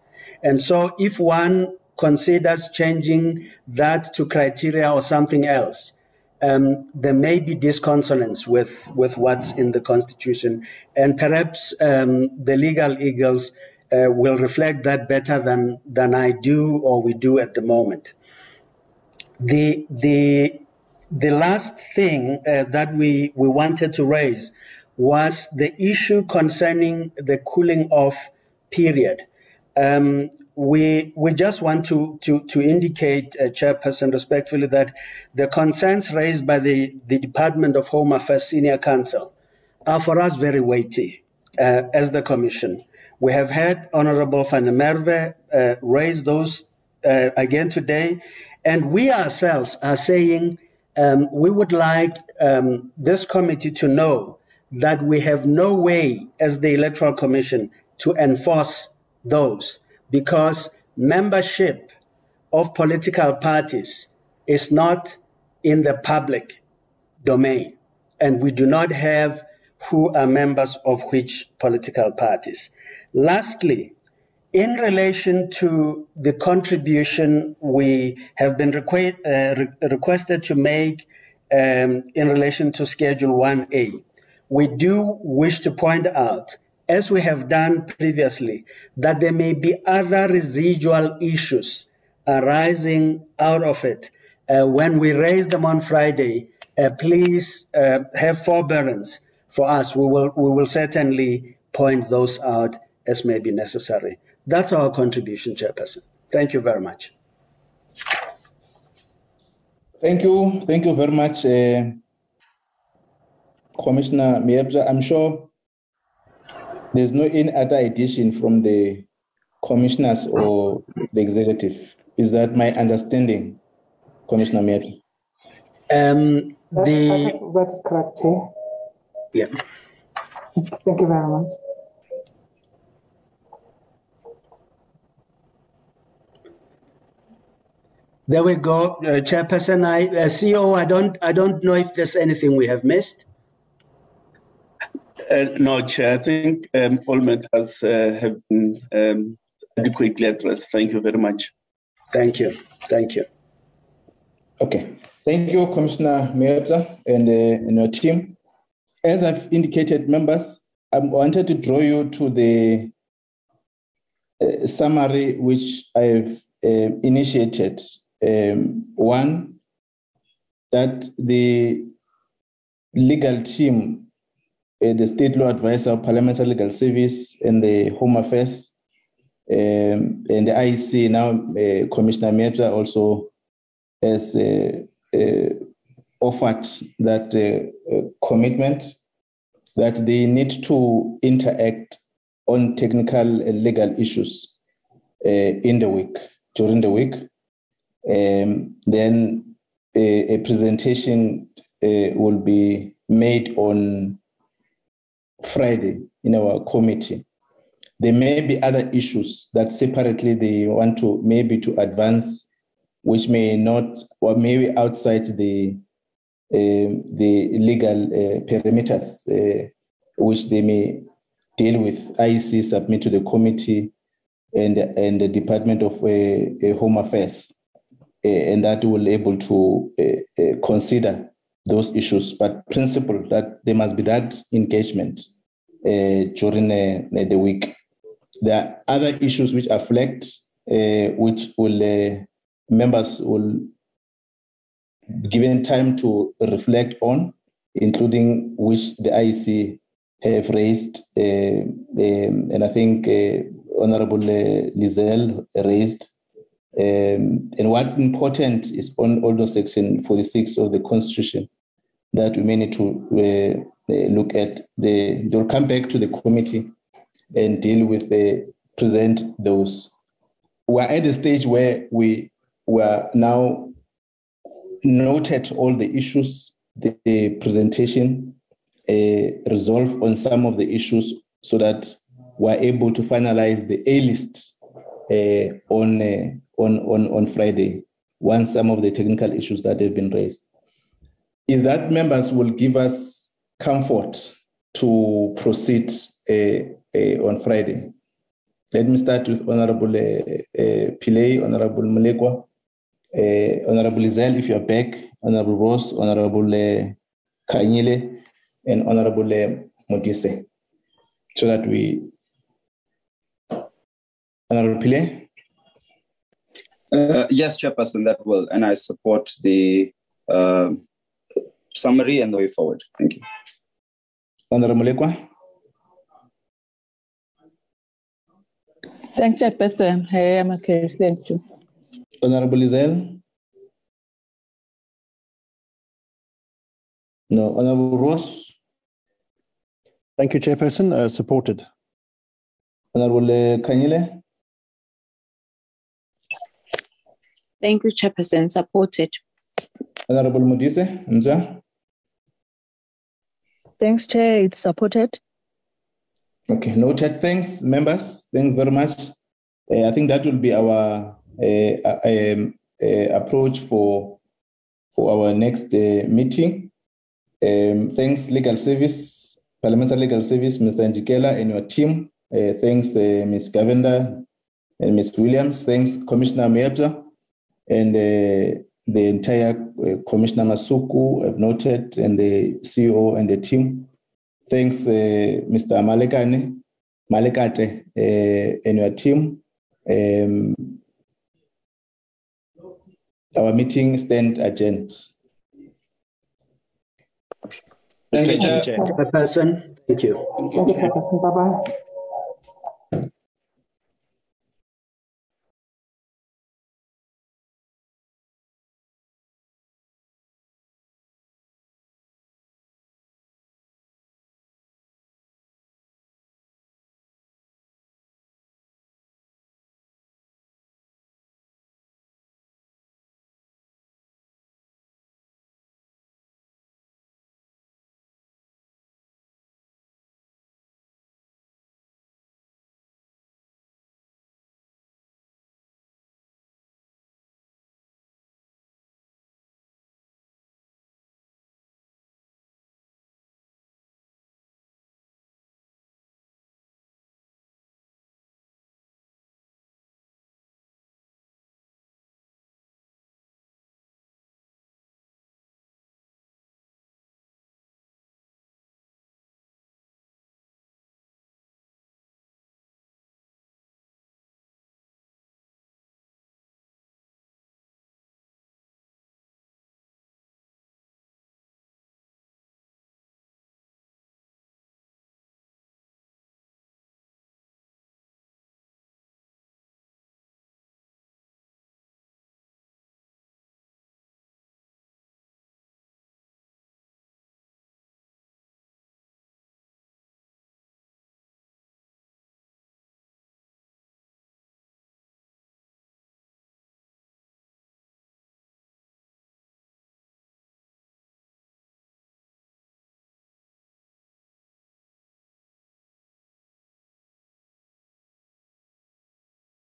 And so if one considers changing that to criteria or something else, um, there may be disconsonance with, with what's in the Constitution. And perhaps um, the legal eagles uh, will reflect that better than, than I do or we do at the moment. The, the, the last thing uh, that we, we wanted to raise was the issue concerning the cooling off period. Um, we we just want to to to indicate, uh, Chairperson, respectfully, that the concerns raised by the the Department of Home Affairs Senior Counsel are for us very weighty uh, as the Commission. We have had Honorable Van Merwe uh, raise those uh, again today, and we ourselves are saying um, we would like um, this committee to know that we have no way as the Electoral Commission to enforce those because membership of political parties is not in the public domain. And we do not have who are members of which political parties. Lastly, in relation to the contribution we have been requ- uh, re- requested to make um, in relation to Schedule 1A, we do wish to point out, as we have done previously, that there may be other residual issues arising out of it. Uh, when we raise them on Friday, uh, please uh, have forbearance for us. We will, we will certainly point those out as may be necessary. That's our contribution, Chairperson. Thank you very much.
Thank you. Thank you very much. Commissioner Moepya, I'm sure there's no any other addition from the commissioners or the executive. Is that my understanding, Commissioner Moepya?
Um, the
that's correct, Chair.
Yeah.
Thank you very much.
There we go, uh, Chairperson. I, uh, CEO, I don't, I don't know if there's anything we have missed.
Uh, no, Chair. I think um, all matters uh, have been um, adequately addressed. Thank you very much.
Thank you. Thank you.
Okay. Thank you, Commissioner Moepya and, uh, and your team. As I've indicated, members, I wanted to draw you to the uh, summary which I've um, initiated. Um, one, that the legal team uh, the State Law Advisor, Parliamentary Legal Service, and the Home Affairs, um, and the IEC now, uh, Commissioner Moepya also has uh offered that commitment that they need to interact on technical and legal issues in the week, during the week. Um, then a, a presentation will be made on Friday in our committee. There may be other issues that separately they want to maybe to advance, which may not or maybe outside the uh, the legal uh, perimeters, uh, which they may deal with. IEC submit to the committee and and the Department of uh, uh, Home Affairs, uh, and that will able to consider those issues, but principle that there must be that engagement uh, during uh, the week. There are other issues which affect, uh, which will uh, members will given time to reflect on, including which the IEC have raised, uh, um, and I think Honorable Liezl raised um, and what important is on also section 46 of the constitution that we may need to uh, uh, look at the they'll come back to the committee and deal with the present those. We're at the stage where we were now noted all the issues the, the presentation uh, resolve on some of the issues so that we're able to finalize the A list on, uh, on, on, on Friday once some of the technical issues that have been raised. Is that members will give us comfort to proceed uh, uh, on Friday? Let me start with Honorable uh, uh, Pillay, Honorable Malekwa, uh, Honorable Zell, if you're back, Honorable Roos, Honorable uh, and Honorable uh, so that we. Honorable Pillay?
Uh, yes, Chairperson, that will, and I support the uh, summary and the way forward. Thank you.
Honorable Malekwa?
Thank you, Chairperson. Hey, I'm okay. Thank you.
Honorable Liezl? No. Honorable Roos?
Thank you, Chairperson. Uh, supported.
Honorable uh, Kanyile?
Thank you, Chairperson. Supported.
Honorable Modise? Mza?
Thanks, Chair. It's supported.
Okay, noted. Thanks, members. Thanks very much. Uh, I think that will be our uh, um, uh, approach for for our next uh, meeting. Um, thanks, Legal Service, Parliamentary Legal Service, Mr. Njikela and your team. Uh, thanks, uh, Ms. Govender and Ms. Williams. Thanks, Commissioner Moepya and uh, the entire uh, Commissioner Masuku, I've noted, and the CEO and the team. Thanks, uh, Mr. Malekane, Malekate, uh, and your team. Um, our meeting stand adjourned.
Thank you, Chairperson. Thank you.
Thank you, Chairperson. Bye-bye.